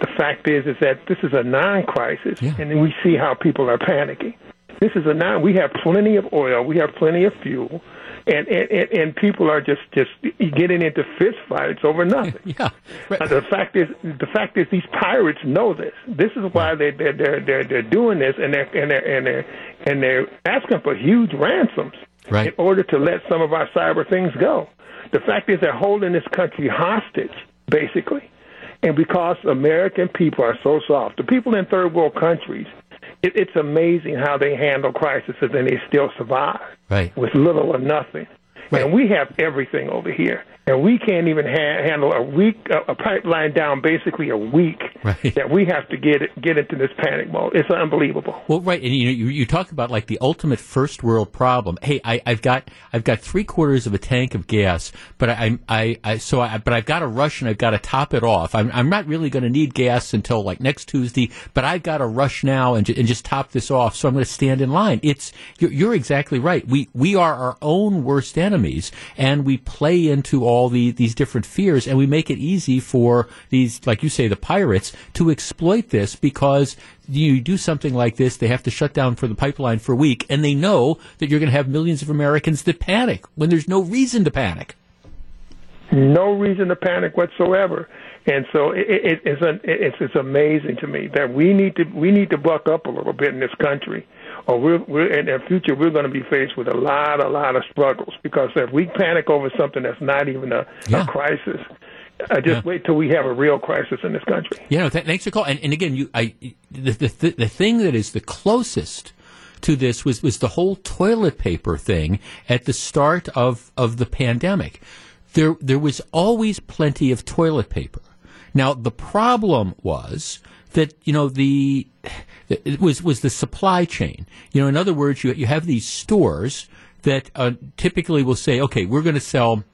The fact is, is that this is a non-crisis, yeah. and we see how people are panicking. This is a non. We have plenty of oil. We have plenty of fuel and and, and people are just just getting into fist fights over nothing. yeah. Right. Uh, the fact is, the fact is, these pirates know this. This is why they they're they're they're, they're doing this, and they're and they're and they're and they're asking for huge ransoms right. in order to let some of our cyber things go. The fact is, they're holding this country hostage, basically. And because American people are so soft, the people in third world countries it, it's amazing how they handle crises and they still survive right. with little or nothing. Right. And we have everything over here and we can't even ha- handle a week a, a pipeline down basically a week right. that we have to get it, get into this panic mode. It's unbelievable. Well, right, and you know you, you talk about like the ultimate first world problem. Hey, I, have got I've got three quarters of a tank of gas, but I I, I so I, but I've got a rush and I've got to top it off. I'm I'm not really going to need gas until like next Tuesday, but I've got to rush now and, and just top this off. So I'm going to stand in line. It's you're, you're exactly right. We we are our own worst enemies, and we play into all the, these different fears, and we make it easy for these, like you say, the pirates to exploit this because you do something like this, they have to shut down for the pipeline for a week, and they know that you're going to have millions of Americans that panic when there's no reason to panic. No reason to panic whatsoever. And so it, it, it's, an, it's it's amazing to me that we need to we need to buck up a little bit in this country or we're, we're in the future we're going to be faced with a lot, a lot of struggles because if we panic over something that's not even a, yeah. a crisis, uh, just yeah. wait till we have a real crisis in this country. Yeah, no, th- thanks for call. And, and again, you, I, the, the the thing that is the closest to this was was the whole toilet paper thing at the start of of the pandemic. There there was always plenty of toilet paper. Now the problem was that you know the it was was the supply chain. You know, in other words, you you have these stores that uh, typically will say, okay, we're going to sell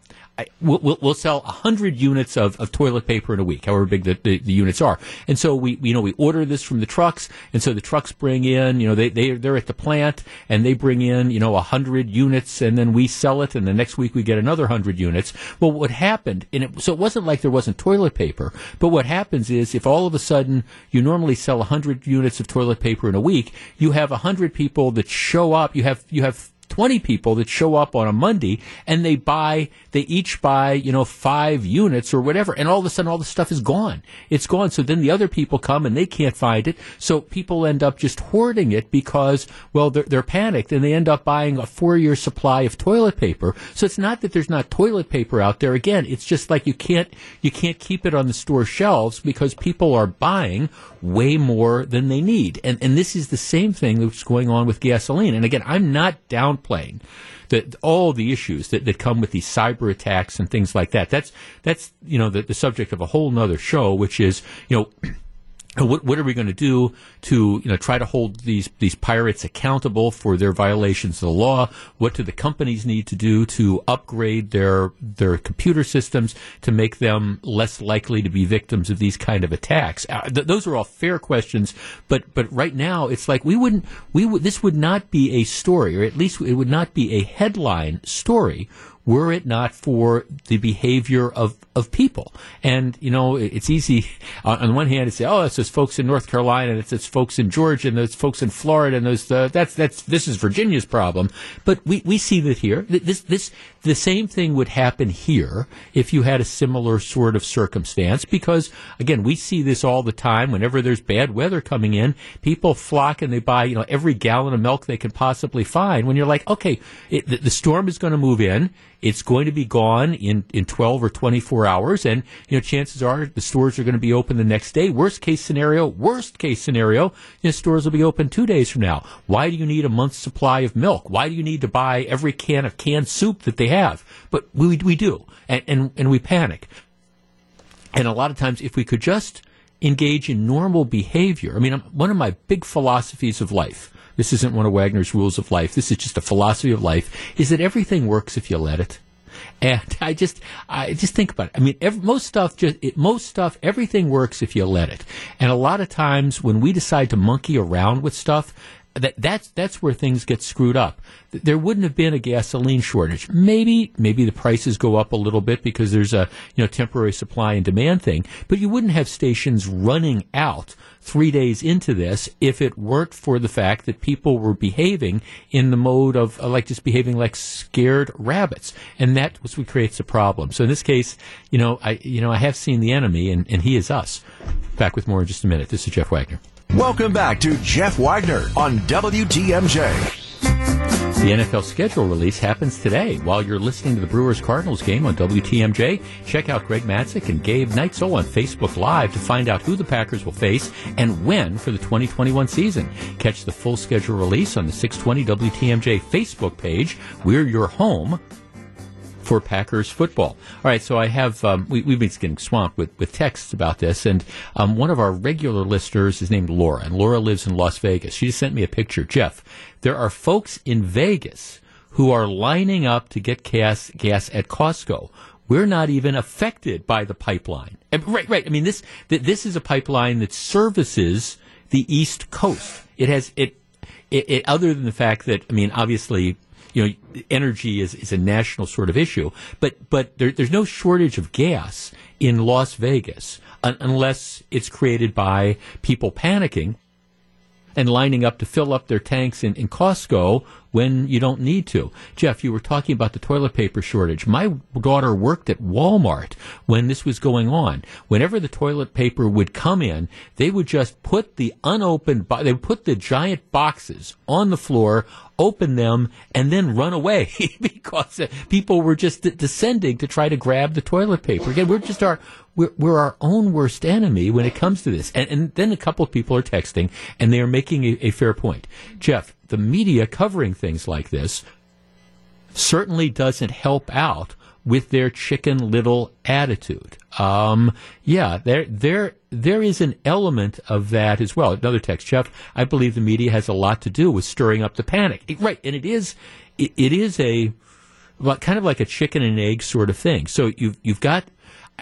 we'll, we'll, sell 100 units of, of toilet paper in a week, however big the, the, the, units are. And so we, you know, we order this from the trucks. And so the trucks bring in, you know, they, they, they're at the plant and they bring in, you know, 100 units and then we sell it. And the next week we get another 100 units. Well, what happened, and it, so it wasn't like there wasn't toilet paper, but what happens is if all of a sudden you normally sell 100 units of toilet paper in a week, you have 100 people that show up, you have, you have 20 people that show up on a Monday and they buy, they each buy, you know, five units or whatever. And all of a sudden all the stuff is gone. It's gone. So then the other people come and they can't find it. So people end up just hoarding it because, well, they're, they're panicked and they end up buying a four year supply of toilet paper. So it's not that there's not toilet paper out there. Again, it's just like you can't, you can't keep it on the store shelves because people are buying way more than they need. And, and this is the same thing that's going on with gasoline. And again, I'm not downplaying that all the issues that, that come with these cyber attacks and things like that. That's, that's, you know, the, the subject of a whole nother show, which is, you know, what, what are we going to do to you know try to hold these these pirates accountable for their violations of the law? What do the companies need to do to upgrade their their computer systems to make them less likely to be victims of these kind of attacks? Uh, th- those are all fair questions, but but right now it's like we wouldn't we would this would not be a story, or at least it would not be a headline story were it not for the behavior of, of people. And, you know, it's easy on, the one hand to say, oh, it's those folks in North Carolina, and it's those folks in Georgia, and those folks in Florida, and those, uh, that's, that's, this is Virginia's problem. But we, we see that here. This, this, the same thing would happen here if you had a similar sort of circumstance, because again, we see this all the time. Whenever there's bad weather coming in, people flock and they buy, you know, every gallon of milk they can possibly find. When you're like, okay, it, the, the storm is going to move in, it's going to be gone in, in 12 or 24 hours, and you know, chances are the stores are going to be open the next day. Worst case scenario, worst case scenario, you know, stores will be open two days from now. Why do you need a month's supply of milk? Why do you need to buy every can of canned soup that they have, but we, we do, and, and, and we panic. And a lot of times, if we could just engage in normal behavior, I mean, one of my big philosophies of life, this isn't one of Wagner's rules of life, this is just a philosophy of life, is that everything works if you let it. And I just, I just think about it. I mean, every, most stuff, just it, most stuff, everything works if you let it. And a lot of times, when we decide to monkey around with stuff, that that's that's where things get screwed up. There wouldn't have been a gasoline shortage. Maybe maybe the prices go up a little bit because there's a you know temporary supply and demand thing, but you wouldn't have stations running out three days into this if it weren't for the fact that people were behaving in the mode of uh, like just behaving like scared rabbits, and that was what creates a problem. So in this case, you know, I you know I have seen the enemy, and, and he is us. Back with more in just a minute. This is Jeff Wagner. Welcome back to Jeff Wagner on WTMJ. The NFL schedule release happens today. While you're listening to the Brewers Cardinals game on WTMJ, check out Greg Matzek and Gabe Neitzel on Facebook Live to find out who the Packers will face and when for the 2021 season. Catch the full schedule release on the 620 WTMJ Facebook page. We're your home for Packers football. All right, so I have um, we, have been getting swamped with, with texts about this, and um, one of our regular listeners is named Laura, and Laura lives in Las Vegas. She just sent me a picture. Jeff, there are folks in Vegas who are lining up to get gas gas at Costco. We're not even affected by the pipeline. Right, right. I mean, this this is a pipeline that services the East Coast. It has it, it, it other than the fact that I mean, obviously you know, energy is, is a national sort of issue, but but there, there's no shortage of gas in Las Vegas un- unless it's created by people panicking and lining up to fill up their tanks in, in Costco when you don't need to. Jeff, you were talking about the toilet paper shortage. My daughter worked at Walmart when this was going on. Whenever the toilet paper would come in, they would just put the unopened, they would put the giant boxes on the floor, open them, and then run away because uh, people were just descending to try to grab the toilet paper. Again, we're just our, we're, we're our own worst enemy when it comes to this. And, and then a couple of people are texting and they are making a, a fair point. Jeff, the media covering things like this certainly doesn't help out with their chicken little attitude. Um, yeah, there, there, there is an element of that as well. Another text, Jeff. I believe the media has a lot to do with stirring up the panic. It, right, and it is, it, it is a, kind of like a chicken and egg sort of thing. So you've you've got.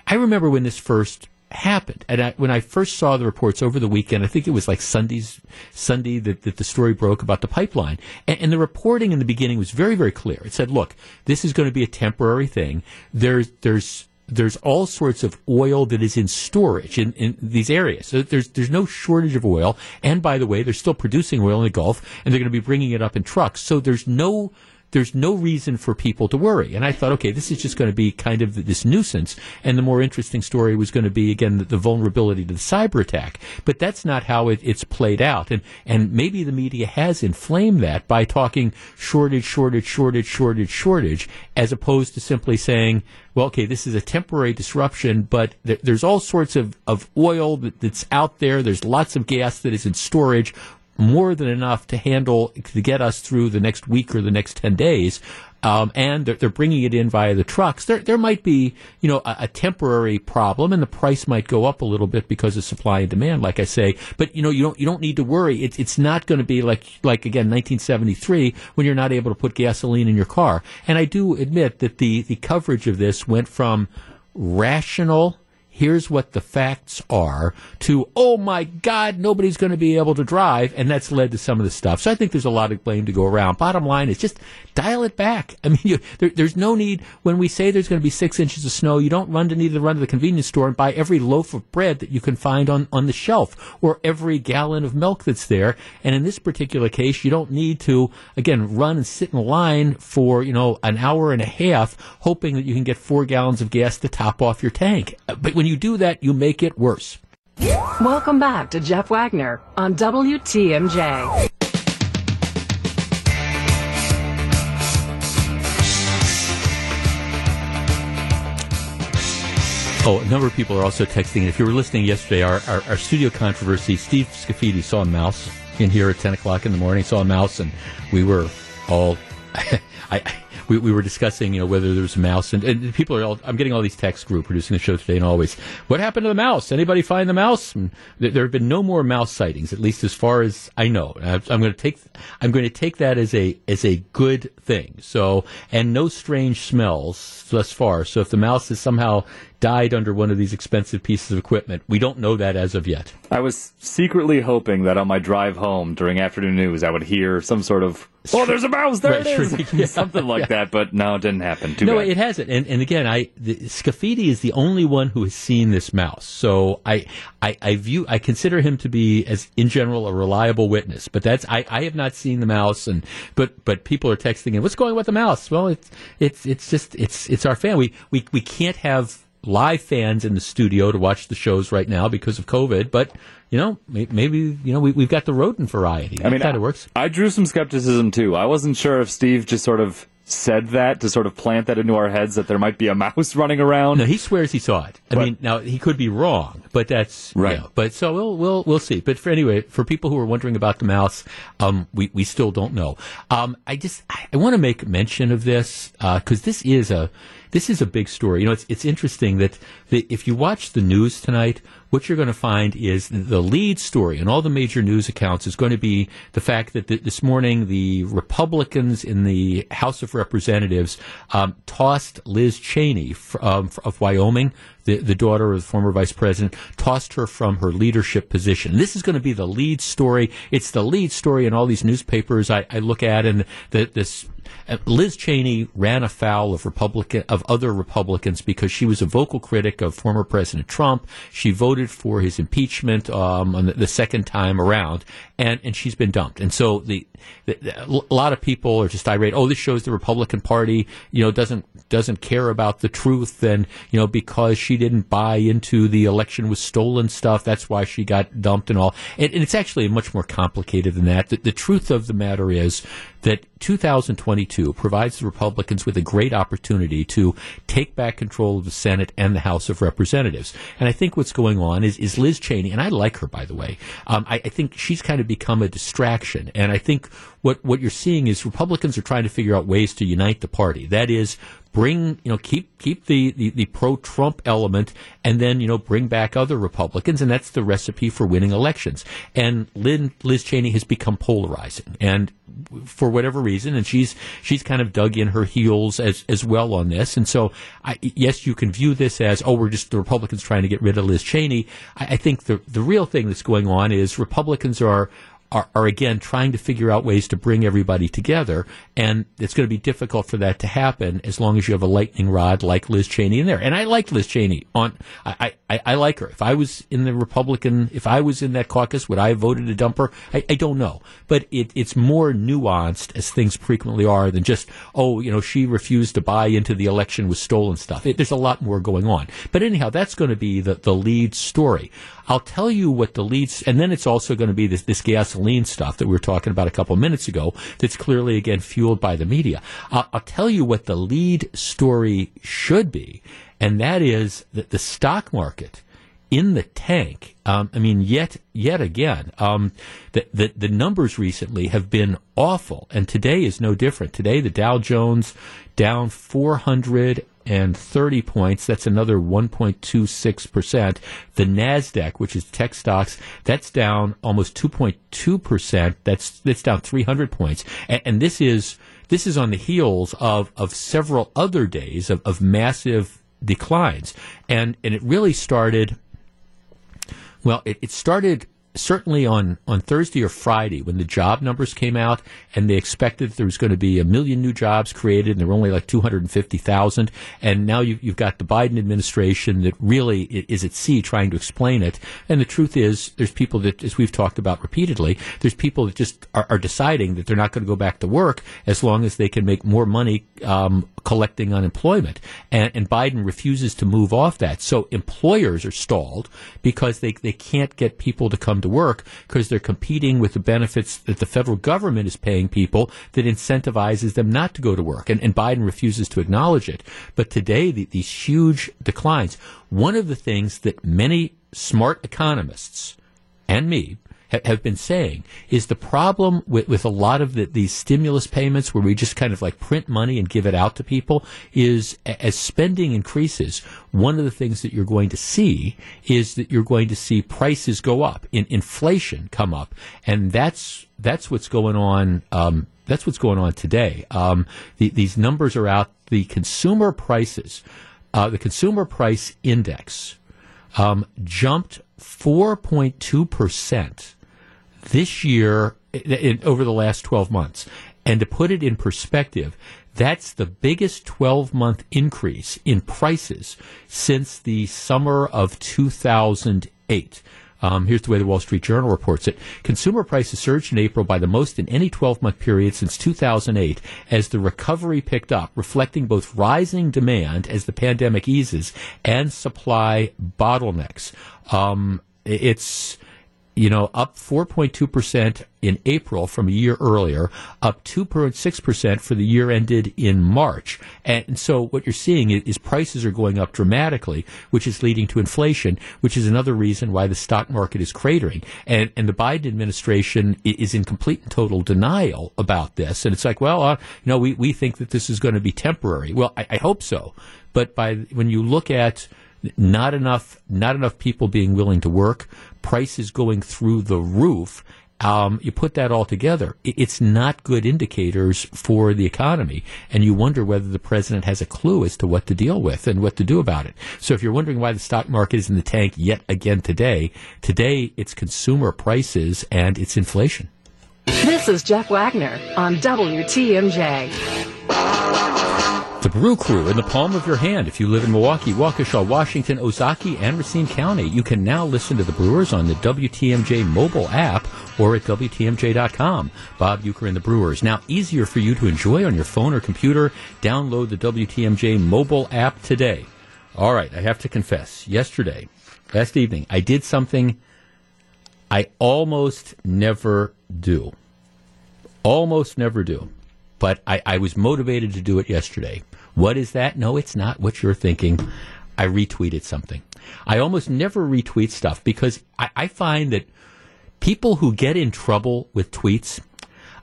I remember when this first happened. And I, when I first saw the reports over the weekend, I think it was like Sunday's Sunday that, that the story broke about the pipeline. And, and, the reporting in the beginning was very, very clear. It said, look, this is going to be a temporary thing. There's, there's, there's all sorts of oil that is in storage in, in these areas. So there's there's no shortage of oil. And by the way, they're still producing oil in the Gulf, and they're going to be bringing it up in trucks. So there's no there's no reason for people to worry. And I thought, okay, this is just going to be kind of this nuisance. And the more interesting story was going to be, again, the, the vulnerability to the cyber attack. But that's not how it, it's played out. And, and maybe the media has inflamed that by talking shortage, shortage, shortage, shortage, shortage, as opposed to simply saying, well, okay, this is a temporary disruption, but th- there's all sorts of, of oil that, that's out there. There's lots of gas that is in storage more than enough to handle to get us through the next week or the next 10 days. Um, and they're, they're, bringing it in via the trucks. There, there might be, you know, a, a, temporary problem, and the price might go up a little bit because of supply and demand, like I say. But you know, you don't you don't need to worry. It's it's not going to be like like again 1973 when you're not able to put gasoline in your car. And I do admit that the the coverage of this went from rational here's what the facts are to, oh my God, nobody's going to be able to drive. And that's led to some of the stuff. So I think there's a lot of blame to go around. Bottom line is just dial it back. I mean, you, there, there's no need when we say there's going to be six inches of snow, you don't run to need to run to the convenience store and buy every loaf of bread that you can find on, on the shelf or every gallon of milk that's there. And in this particular case, you don't need to, again, run and sit in line for, you know, an hour and a half hoping that you can get four gallons of gas to top off your tank. But when you do that, you make it worse. Welcome back to Jeff Wagner on WTMJ. Oh, a number of people are also texting. If you were listening yesterday, our, our, our studio controversy, Steve Scafidi saw a mouse in here at 10 o'clock in the morning, saw a mouse, and we were all. I, we, we were discussing, you know, whether there was a mouse, and, and people are all. I'm getting all these texts group producing the show today, and always, what happened to the mouse? Anybody find the mouse? There, there have been no more mouse sightings, at least as far as I know. I, I'm going to take, I'm going to take that as a as a good thing. So, and no strange smells thus far. So, if the mouse is somehow died under one of these expensive pieces of equipment. We don't know that as of yet. I was secretly hoping that on my drive home during afternoon news, I would hear some sort of "Oh, there's a mouse! There Right, it is!" shrieking. Yeah, something like yeah. that. But no, it didn't happen. Too no, bad. it hasn't. And, and again, I the, Scafidi is the only one who has seen this mouse. So I, I, I view I consider him to be as in general a reliable witness. But that's I, I have not seen the mouse. And but but people are texting him, what's going on with the mouse? Well, it's it's it's just it's it's our fan. We we we can't have live fans in the studio to watch the shows right now because of COVID. But you know, maybe you know we, we've got the rodent variety. I mean, kind of works. I drew some skepticism too. I wasn't sure if Steve just sort of said that to sort of plant that into our heads that there might be a mouse running around. No, he swears he saw it. I But- mean, now he could be wrong, but that's you Right. know, but so we'll we'll we'll see. But for anyway, for people who are wondering about the mouse, um, we we still don't know. Um, I just I, I want to make mention of this because this is a this is a big story. You know, it's it's interesting that, that if you watch the news tonight, what you're going to find is the lead story in all the major news accounts is going to be the fact that th- this morning the Republicans in the House of Representatives um, tossed Liz Cheney f- um, f- of Wyoming, the, the daughter of the former vice president, tossed her from her leadership position. This is going to be the lead story. It's the lead story in all these newspapers I, I look at, and the, this Liz Cheney ran afoul of Republican of other Republicans because she was a vocal critic of former President Trump. She voted for his impeachment um, on the, the second time around, and and she's been dumped. And so the- a lot of people are just irate. Oh, this shows the Republican Party, you know, doesn't doesn't care about the truth, and you know because she didn't buy into the election was stolen stuff. That's why she got dumped and all. And, and it's actually much more complicated than that. The, the truth of the matter is that 2022 provides the Republicans with a great opportunity to take back control of the Senate and the House of Representatives. And I think what's going on is, is Liz Cheney, and I like her, by the way. Um, I, I think she's kind of become a distraction. And I think what, what you're seeing is Republicans are trying to figure out ways to unite the party. That is, bring you know keep keep the, the, the pro Trump element and then you know bring back other Republicans and that's the recipe for winning elections. And Lynn, Liz Cheney has become polarizing. And for whatever reason and she's she's kind of dug in her heels as as well on this. And so I, yes you can view this as oh we're just the Republicans trying to get rid of Liz Cheney. I, I think the the real thing that's going on is Republicans are are, are again trying to figure out ways to bring everybody together, and it's going to be difficult for that to happen as long as you have a lightning rod like Liz Cheney in there. And I like Liz Cheney. On I, I, I like her. If I was in the Republican, if I was in that caucus, would I have voted to dump her? I, I don't know, but it, it's more nuanced as things frequently are than just oh you know she refused to buy into the election with stolen stuff. It, there's a lot more going on. But anyhow, that's going to be the the lead story. I'll tell you what the leads, and then it's also going to be this, this gasoline stuff that we were talking about a couple minutes ago that's clearly, again, fueled by the media. I'll, I'll tell you what the lead story should be, and that is that the stock market in the tank. Um, I mean, yet yet again, um, the, the the numbers recently have been awful, and today is no different. Today, the Dow Jones down 430 points. That's another 1.26 percent. The Nasdaq, which is tech stocks, that's down almost 2.2 percent. That's that's down 300 points, and, and this is this is on the heels of of several other days of, of massive declines, and and it really started. Well, it, it started certainly on, on Thursday or Friday when the job numbers came out and they expected there was going to be a million new jobs created and there were only like 250,000. And now you've, you've got the Biden administration that really is at sea trying to explain it. And the truth is there's people that, as we've talked about repeatedly, there's people that just are, are deciding that they're not going to go back to work as long as they can make more money um, collecting unemployment. And, and Biden refuses to move off that. So employers are stalled because they, they can't get people to come to work because they're competing with the benefits that the federal government is paying people that incentivizes them not to go to work. And, and Biden refuses to acknowledge it. But today, the, these huge declines, one of the things that many smart economists and me ha- have been saying is the problem with, with a lot of the, these stimulus payments where we just kind of like print money and give it out to people is as spending increases, one of the things that you're going to see is that you're going to see prices go up, in, inflation come up, and that's that's what's going on. Um, that's what's going on today. Um, the, these numbers are out. The consumer prices, uh, the consumer price index, um, jumped 4.2 percent this year in, over the last 12 months. And to put it in perspective, that's the biggest 12 month increase in prices since the summer of 2008. Um, here's the way the Wall Street Journal reports it. Consumer prices surged in April by the most in any 12 month period since 2008 as the recovery picked up, reflecting both rising demand as the pandemic eases and supply bottlenecks. Um, it's you know, up 4.2% in April from a year earlier, up 2.6% for the year ended in March. And so what you're seeing is, prices are going up dramatically, which is leading to inflation, which is another reason why the stock market is cratering. And, and the Biden administration is in complete and total denial about this. And it's like, well, uh, you know, we, we think that this is going to be temporary. Well, I, I hope so. But by when you look at not enough, not enough people being willing to work, prices going through the roof. Um, you put that all together, it's not good indicators for the economy, and you wonder whether the president has a clue as to what to deal with and what to do about it. So, if you're wondering why the stock market is in the tank yet again today, today it's consumer prices and it's inflation. This is Jeff Wagner on WTMJ. The Brew Crew in the palm of your hand. If you live in Milwaukee, Waukesha, Washington, Ozaukee, and Racine County, you can now listen to the Brewers on the WTMJ mobile app or at WTMJ.com. Bob Uecker and the Brewers. Now easier for you to enjoy on your phone or computer. Download the WTMJ mobile app today. All right, I have to confess, yesterday, last evening, I did something I almost never do. Almost never do but I, I, was motivated to do it yesterday. What is that? No, it's not what you're thinking. I retweeted something. I almost never retweet stuff because I, I find that people who get in trouble with tweets,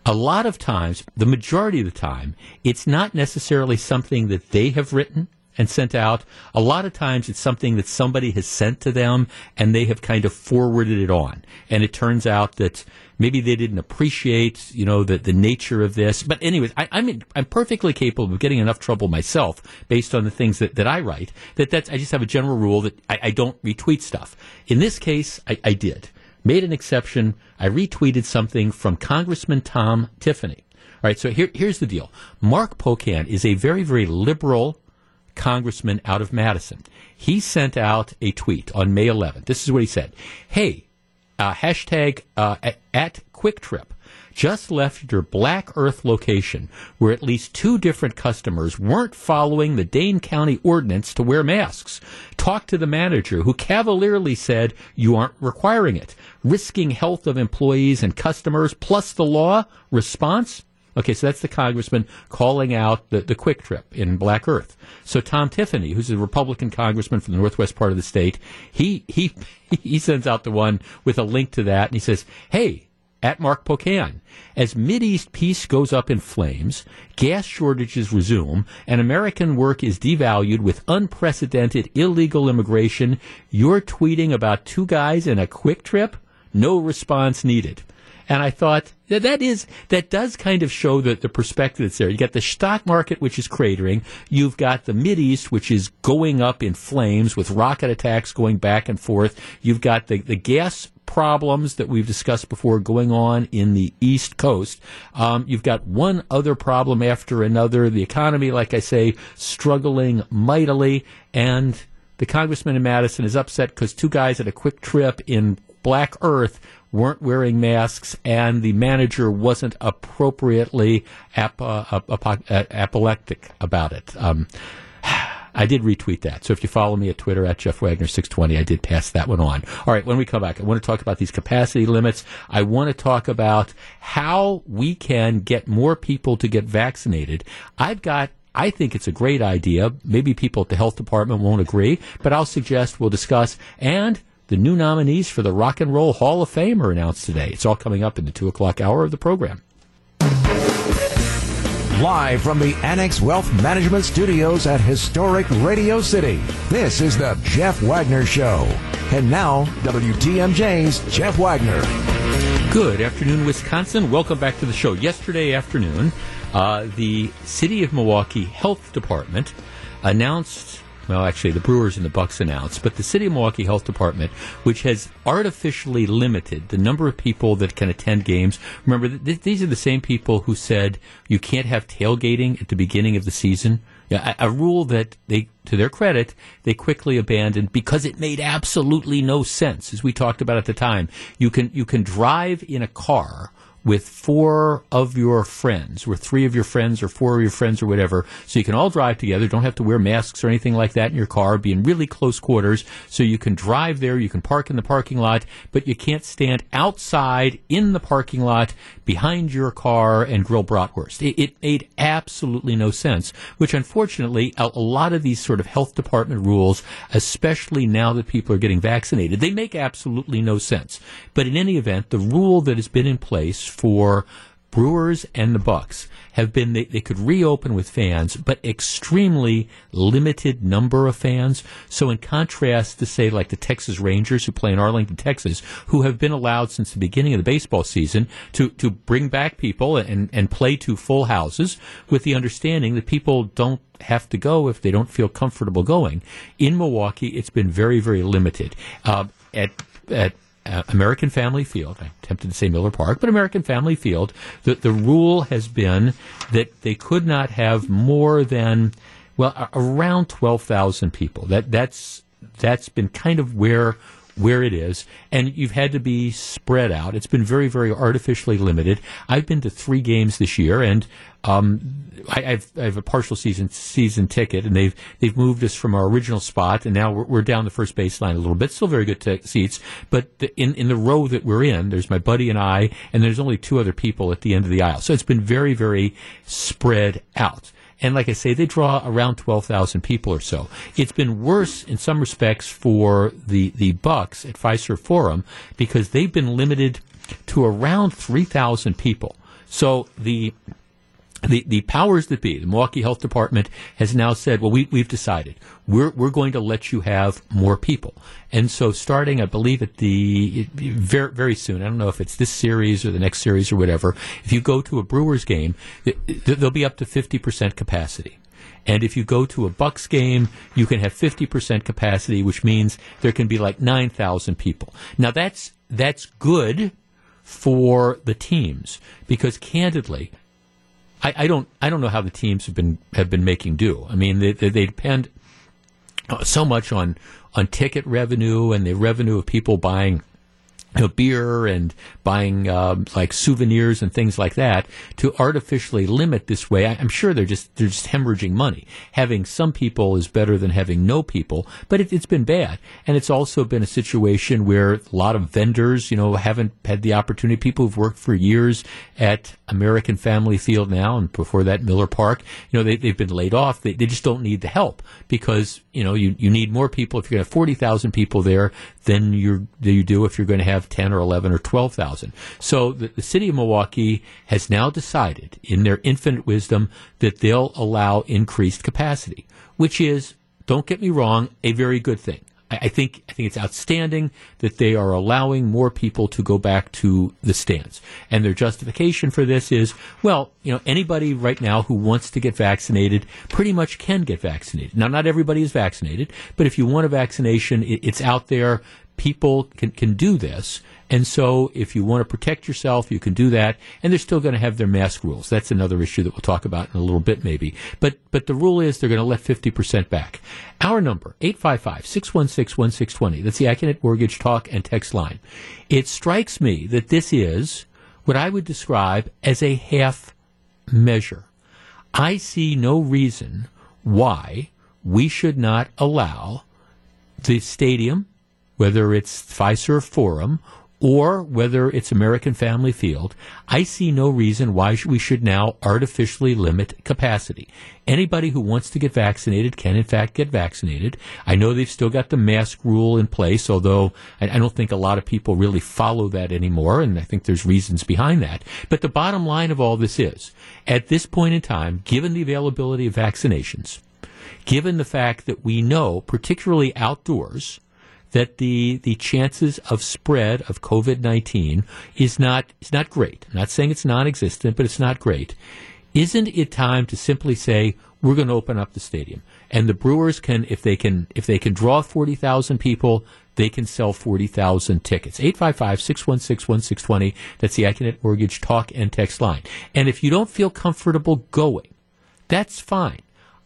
a lot of times, the majority of the time, it's not necessarily something that they have written and sent out. A lot of times it's something that somebody has sent to them and they have kind of forwarded it on. And it turns out that maybe they didn't appreciate, you know, the, the nature of this. But anyways, I, am I'm, I'm perfectly capable of getting enough trouble myself based on the things that, that I write that that's, I just have a general rule that I, I don't retweet stuff. In this case, I, I did. Made an exception. I retweeted something from Congressman Tom Tiffany. All right, so here, here's the deal. Mark Pocan is a very, very liberal congressman out of Madison. He sent out a tweet on May 11th. This is what he said. Hey, uh, hashtag uh, at, at Kwik Trip just left your Black Earth location where at least two different customers weren't following the Dane County ordinance to wear masks. Talk to the manager who cavalierly said you aren't requiring it, risking health of employees and customers plus the law. Response? Okay, so that's the congressman calling out the, the Kwik Trip in Black Earth. So Tom Tiffany, who's a Republican congressman from the northwest part of the state, he he he sends out the one with a link to that, and he says, "Hey, at Mark Pocan. As Mideast peace goes up in flames, gas shortages resume, and American work is devalued with unprecedented illegal immigration, you're tweeting about two guys in a Kwik Trip? No response needed. And I thought that that is that does kind of show the, the perspective that's there. You got the stock market, which is cratering. You've got the Mid East, which is going up in flames with rocket attacks going back and forth. You've got the, the gas problems that we've discussed before going on in the East Coast. Um, you've got one other problem after another. The economy, like I say, struggling mightily. And the congressman in Madison is upset because two guys at a Kwik Trip in Black Earth weren't wearing masks and the manager wasn't appropriately ap- uh, ap- uh, apoplectic about it. Um, I did retweet that. So if you follow me at Twitter at Jeff Wagner 620, I did pass that one on. All right, when we come back, I want to talk about these capacity limits. I want to talk about how we can get more people to get vaccinated. I've got I think it's a great idea. Maybe people at the health department won't agree, but I'll suggest we'll discuss. And the new nominees for the Rock and Roll Hall of Fame are announced today. It's all coming up in the 2 o'clock hour of the program. Live from the Annex Wealth Management Studios at historic Radio City, this is the Jeff Wagner Show. And now, WTMJ's Jeff Wagner. Good afternoon, Wisconsin. Welcome back to the show. Yesterday afternoon, uh, the City of Milwaukee Health Department announced well, actually, the Brewers and the Bucks announced, but the City of Milwaukee Health Department, which has artificially limited the number of people that can attend games. Remember, th- these are the same people who said you can't have tailgating at the beginning of the season. Yeah, a, a rule that they, to their credit, they quickly abandoned because it made absolutely no sense, as we talked about at the time. You can you can drive in a car with four of your friends, or three of your friends, or four of your friends, or whatever. So you can all drive together. Don't have to wear masks or anything like that in your car. Be in really close quarters. So you can drive there. You can park in the parking lot, but you can't stand outside in the parking lot behind your car and grill bratwurst. It, it made absolutely no sense. Which unfortunately, a, a lot of these sort of health department rules, especially now that people are getting vaccinated, they make absolutely no sense. But in any event, the rule that has been in place for Brewers and the Bucks have been they, they could reopen with fans, but extremely limited number of fans. So in contrast to say like the Texas Rangers who play in Arlington, Texas, who have been allowed since the beginning of the baseball season to, to bring back people and, and play to full houses with the understanding that people don't have to go if they don't feel comfortable going. In Milwaukee, it's been very, very limited. Uh, at at Uh, American Family Field. I attempted to say Miller Park, but American Family Field. The the rule has been that they could not have more than well around twelve thousand people. That that's that's been kind of where where it is, and you've had to be spread out. It's been very, very artificially limited. I've been to three games this year, and um, I, I've, I have a partial season season ticket, and they've they've moved us from our original spot, and now we're, we're down the first baseline a little bit. Still very good t- seats, but the, in in the row that we're in, there's my buddy and I, and there's only two other people at the end of the aisle. So it's been very, very spread out. And like I say, they draw around 12,000 people or so. It's been worse in some respects for the, the Bucks at Fiserv Forum because they've been limited to around 3,000 people. So the the, the powers that be, the Milwaukee Health Department has now said, well, we, we've decided we're, we're going to let you have more people. And so starting, I believe at the, very, very soon, I don't know if it's this series or the next series or whatever, if you go to a Brewers game, they'll be up to 50% capacity. And if you go to a Bucks game, you can have 50% capacity, which means there can be like 9,000 people. Now that's, that's good for the teams because candidly, I, I, don't I don't know how the teams have been have been making do. I mean, they, they, they depend uh, so much on on ticket revenue and the revenue of people buying you know, beer and buying um, like souvenirs and things like that to artificially limit this way. I, am sure they're just they're just hemorrhaging money. Having some people is better than having no people, but it, has been bad, and it's also been a situation where a lot of vendors, you know, haven't had the opportunity. People who've worked for years at American Family Field now, and before that Miller Park, you know, they, they've been laid off. They, they just don't need the help because you know you, you need more people. If you're going to have forty thousand people there, than you you do if you're going to have ten or eleven or twelve thousand. So the, the city of Milwaukee has now decided, in their infinite wisdom, that they'll allow increased capacity, which is, don't get me wrong, a very good thing. I think I think it's outstanding that they are allowing more people to go back to the stands. And their justification for this is, well, you know, anybody right now who wants to get vaccinated pretty much can get vaccinated. Now, not everybody is vaccinated, but if you want a vaccination, it's out there. People can, can do this. And so if you want to protect yourself, you can do that. And they're still going to have their mask rules. That's another issue that we'll talk about in a little bit, maybe. But, but the rule is they're going to let 50% back. Our number, 855-616-1620. That's the Accunet Mortgage Talk and Text line. It strikes me that this is what I would describe as a half measure. I see no reason why we should not allow the stadium, whether it's Fiserv Forum or whether it's American Family Field, I see no reason why we should now artificially limit capacity. Anybody who wants to get vaccinated can, in fact, get vaccinated. I know they've still got the mask rule in place, although I, don't think a lot of people really follow that anymore, and I think there's reasons behind that. But the bottom line of all this is, at this point in time, given the availability of vaccinations, given the fact that we know, particularly outdoors, that the the chances of spread of COVID nineteen is not is not great. I'm not saying it's non-existent, but it's not great. Isn't it time to simply say we're going to open up the stadium and the Brewers can, if they can, if they can draw forty thousand people, they can sell 40,000 tickets. 855-616-1620. That's the Accunet Mortgage talk and text line. And if you don't feel comfortable going, that's fine.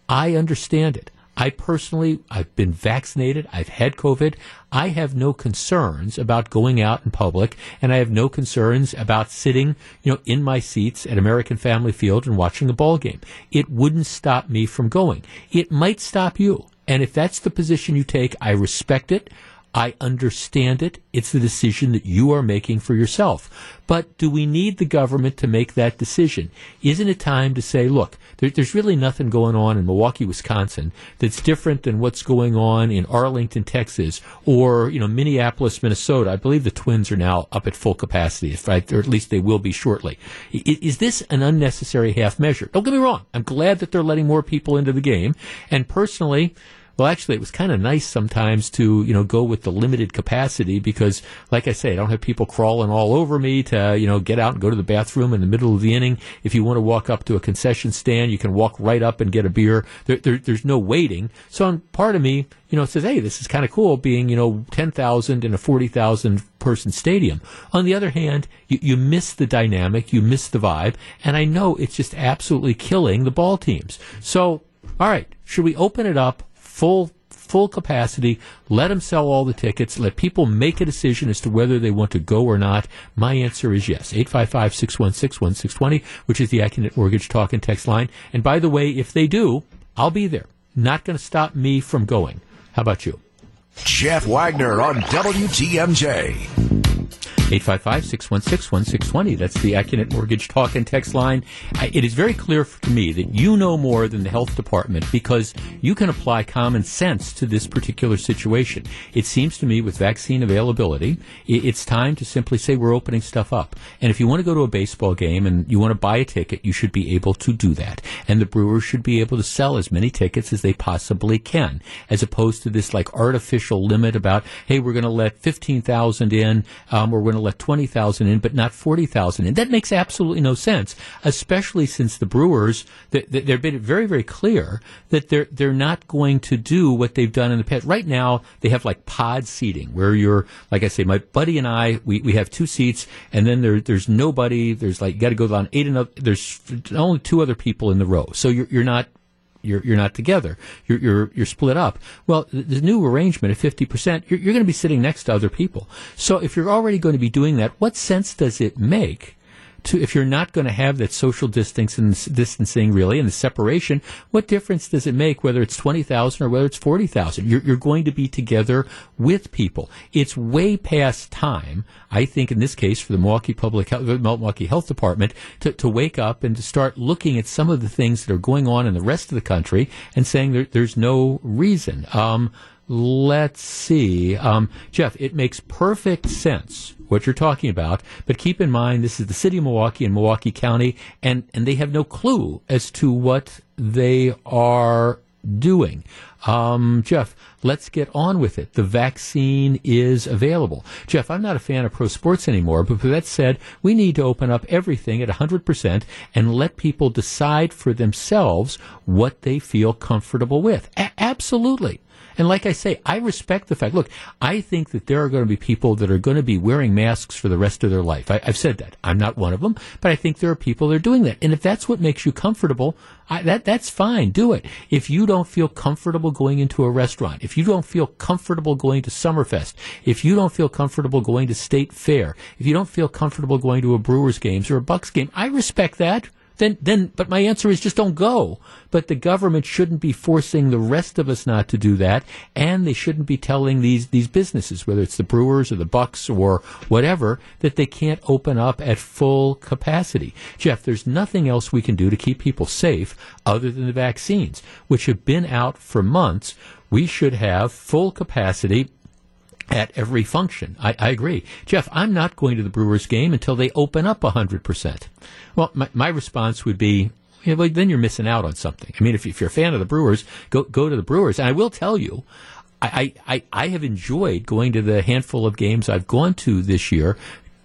I understand it. I personally, I've been vaccinated. I've had COVID. I have no concerns about going out in public, and I have no concerns about sitting, you know, in my seats at American Family Field and watching a ball game. It wouldn't stop me from going. It might stop you. And if that's the position you take, I respect it. I understand it. It's the decision that you are making for yourself. But do we need the government to make that decision? Isn't it time to say, look, there, there's really nothing going on in Milwaukee, Wisconsin that's different than what's going on in Arlington, Texas, or, you know, Minneapolis, Minnesota. I believe the Twins are now up at full capacity, or at least they will be shortly. Is this an unnecessary half measure? Don't get me wrong. I'm glad that they're letting more people into the game. And personally, well, actually, it was kind of nice sometimes to, you know, go with the limited capacity because, like I say, I don't have people crawling all over me to, you know, get out and go to the bathroom in the middle of the inning. If you want to walk up to a concession stand, you can walk right up and get a beer. There, there, there's no waiting. So part of me, you know, says, hey, this is kind of cool being, you know, 10,000 in a 40,000 person stadium. On the other hand, you, you miss the dynamic, you miss the vibe, and I know it's just absolutely killing the ball teams. So, all right, should we open it up full full capacity. Let them sell all the tickets. Let people make a decision as to whether they want to go or not. My answer is yes. 855-616-1620, which is the Accunet Mortgage Talk and Text line. And by the way, if they do, I'll be there. Not going to stop me from going. How about you? Jeff Wagner on WTMJ. 855-616-1620. That's the Accunet Mortgage Talk and Text line. It is very clear to me that you know more than the health department because you can apply common sense to this particular situation. It seems to me with vaccine availability, it's time to simply say we're opening stuff up. And if you want to go to a baseball game and you want to buy a ticket, you should be able to do that. And the Brewers should be able to sell as many tickets as they possibly can, as opposed to this like artificial limit about, hey, we're going to let 15,000 in, um, or we're going to let 20,000 in, but not 40,000 in. That makes absolutely no sense, especially since the Brewers, they've been very, very clear that they're, they're not going to do what they've done in the past. Right now, they have like pod seating where you're, like I say, my buddy and I, we, we have two seats and then there, there's nobody, there's like, you got to go down eight and up, there's only two other people in the row. So you're, you're not you're you're not together. You're you're you're split up. Well, the new arrangement of fifty percent, you're, you're going to be sitting next to other people. So if you're already going to be doing that, what sense does it make to if you're not going to have that social distancing, distancing really and the separation, what difference does it make whether it's 20,000 or whether it's 40,000? You're, you're going to be together with people. It's way past time, I think in this case for the Milwaukee Public Health, Milwaukee Health Department to, to wake up and to start looking at some of the things that are going on in the rest of the country and saying there, there's no reason. Um, let's see. Um, Jeff, it makes perfect sense what you're talking about, but keep in mind this is the city of Milwaukee and Milwaukee County, and, and they have no clue as to what they are doing. Um, Jeff, let's get on with it. The vaccine is available. Jeff, I'm not a fan of pro sports anymore, but that said, we need to open up everything at 100% and let people decide for themselves what they feel comfortable with. A- absolutely. And like I say, I respect the fact. Look, I think that there are going to be people that are going to be wearing masks for the rest of their life. I, have said that. I'm not one of them, but I think there are people that are doing that. And if that's what makes you comfortable, I, that that's fine. Do it. If you don't feel comfortable going into a restaurant, if you don't feel comfortable going to Summerfest, if you don't feel comfortable going to State Fair, if you don't feel comfortable going to a Brewers games or a Bucks game, I respect that then then but my answer is just don't go. But the government shouldn't be forcing the rest of us not to do that and they shouldn't be telling these these businesses whether it's the brewers or the bucks or whatever that they can't open up at full capacity. Jeff there's nothing else we can do to keep people safe other than the vaccines which have been out for months. We should have full capacity at every function. I, I, agree. Jeff, I'm not going to the Brewers game until they open up 100%. Well, my, my response would be, then you're missing out on something. I mean, if, if you're a fan of the Brewers, go, go to the Brewers. And I will tell you, I, I, I have enjoyed going to the handful of games I've gone to this year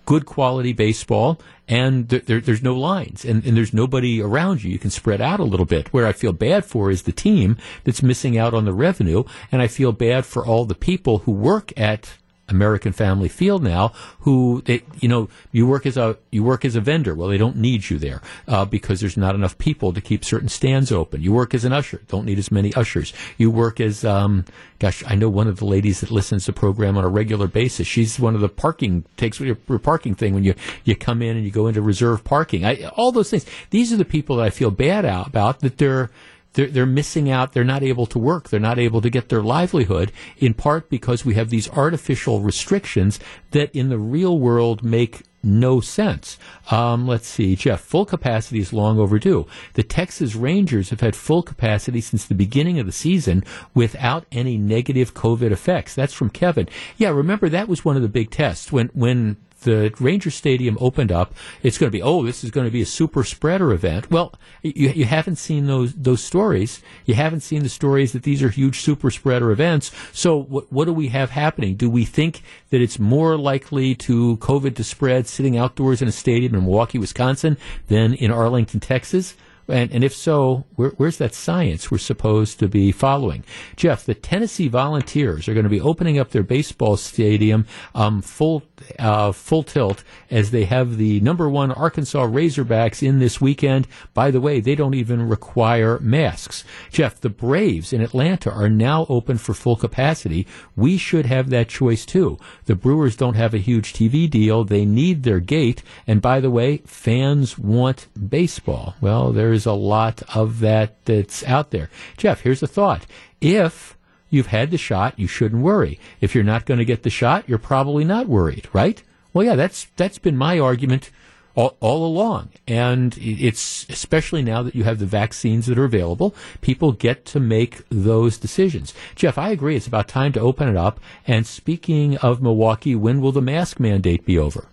good quality baseball, and there, there's no lines, and, and, there's nobody around you. You can spread out a little bit. Where I feel bad for is the team that's missing out on the revenue, and I feel bad for all the people who work at American Family Field now, who they, you know, you work as a you work as a vendor. Well, they don't need you there uh, because there's not enough people to keep certain stands open. You work as an usher, don't need as many ushers. You work as, um, gosh, I know one of the ladies that listens to the program on a regular basis. She's one of the parking takes your, your parking thing when you you come in and you go into reserve parking. I, all those things. These are the people that I feel bad about that they're they're, they're missing out. They're not able to work. They're not able to get their livelihood in part because we have these artificial restrictions that in the real world make no sense. Um, let's see, Jeff, full capacity is long overdue. The Texas Rangers have had full capacity since the beginning of the season without any negative COVID effects. That's from Kevin. Yeah, remember that was one of the big tests when when the Ranger Stadium opened up, it's going to be, oh, this is going to be a super spreader event. Well, you, you haven't seen those those stories. You haven't seen the stories that these are huge super spreader events. So what, what do we have happening? Do we think that it's more likely to COVID to spread sitting outdoors in a stadium in Milwaukee, Wisconsin than in Arlington, Texas? And, and if so, where, where's that science we're supposed to be following? Jeff, the Tennessee Volunteers are going to be opening up their baseball stadium um, full uh, full tilt as they have the number one Arkansas Razorbacks in this weekend. By the way, they don't even require masks. Jeff, the Braves in Atlanta are now open for full capacity. We should have that choice too. The Brewers don't have a huge TV deal. They need their gate. And by the way, fans want baseball. Well, there's there's a lot of that that's out there. Jeff, here's a thought. If you've had the shot, you shouldn't worry. If you're not going to get the shot, you're probably not worried, right? Well, yeah, that's that's been my argument all, all, along, and it's especially now that you have the vaccines that are available, people get to make those decisions. Jeff, I agree. It's about time to open it up. And speaking of Milwaukee, when will the mask mandate be over?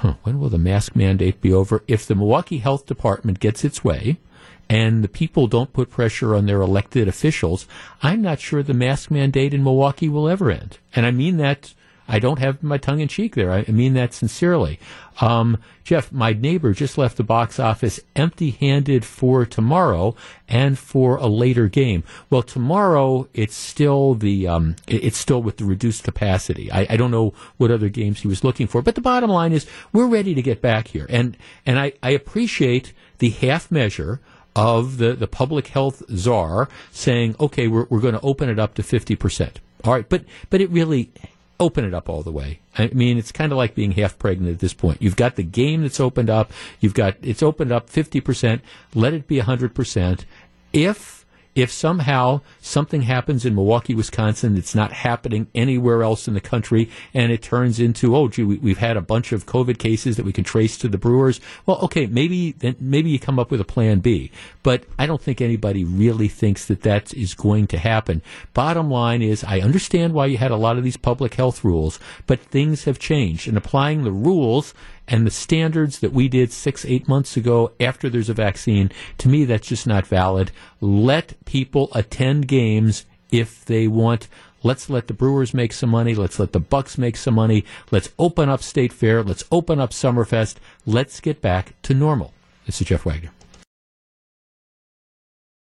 Huh, when will the mask mandate be over? If the Milwaukee Health Department gets its way and the people don't put pressure on their elected officials, I'm not sure the mask mandate in Milwaukee will ever end. And I mean that I don't have my tongue in cheek there. I mean that sincerely. Um, Jeff, my neighbor just left the box office empty handed for tomorrow and for a later game. Well, tomorrow it's still the um, it's still with the reduced capacity. I, I, don't know what other games he was looking for, but the bottom line is we're ready to get back here, and and I, I appreciate the half measure of the, the public health czar saying, okay, we're, we're going to open it up to 50%. All right, but but it really open it up all the way. I mean, it's kind of like being half pregnant at this point. You've got the game that's opened up. You've got it's opened up 50%. Let it be 100%. If if somehow something happens in Milwaukee, Wisconsin that's not happening anywhere else in the country, and it turns into, oh, gee, we, have had a bunch of COVID cases that we can trace to the Brewers. Well, okay, maybe maybe you come up with a plan B, but I don't think anybody really thinks that that is going to happen. Bottom line is, I understand why you had a lot of these public health rules, but things have changed, and applying the rules and the standards that we did six, eight months ago after there's a vaccine, to me, that's just not valid. Let people attend games if they want. Let's let the Brewers make some money. Let's let the Bucks make some money. Let's open up State Fair. Let's open up Summerfest. Let's get back to normal. This is Jeff Wagner.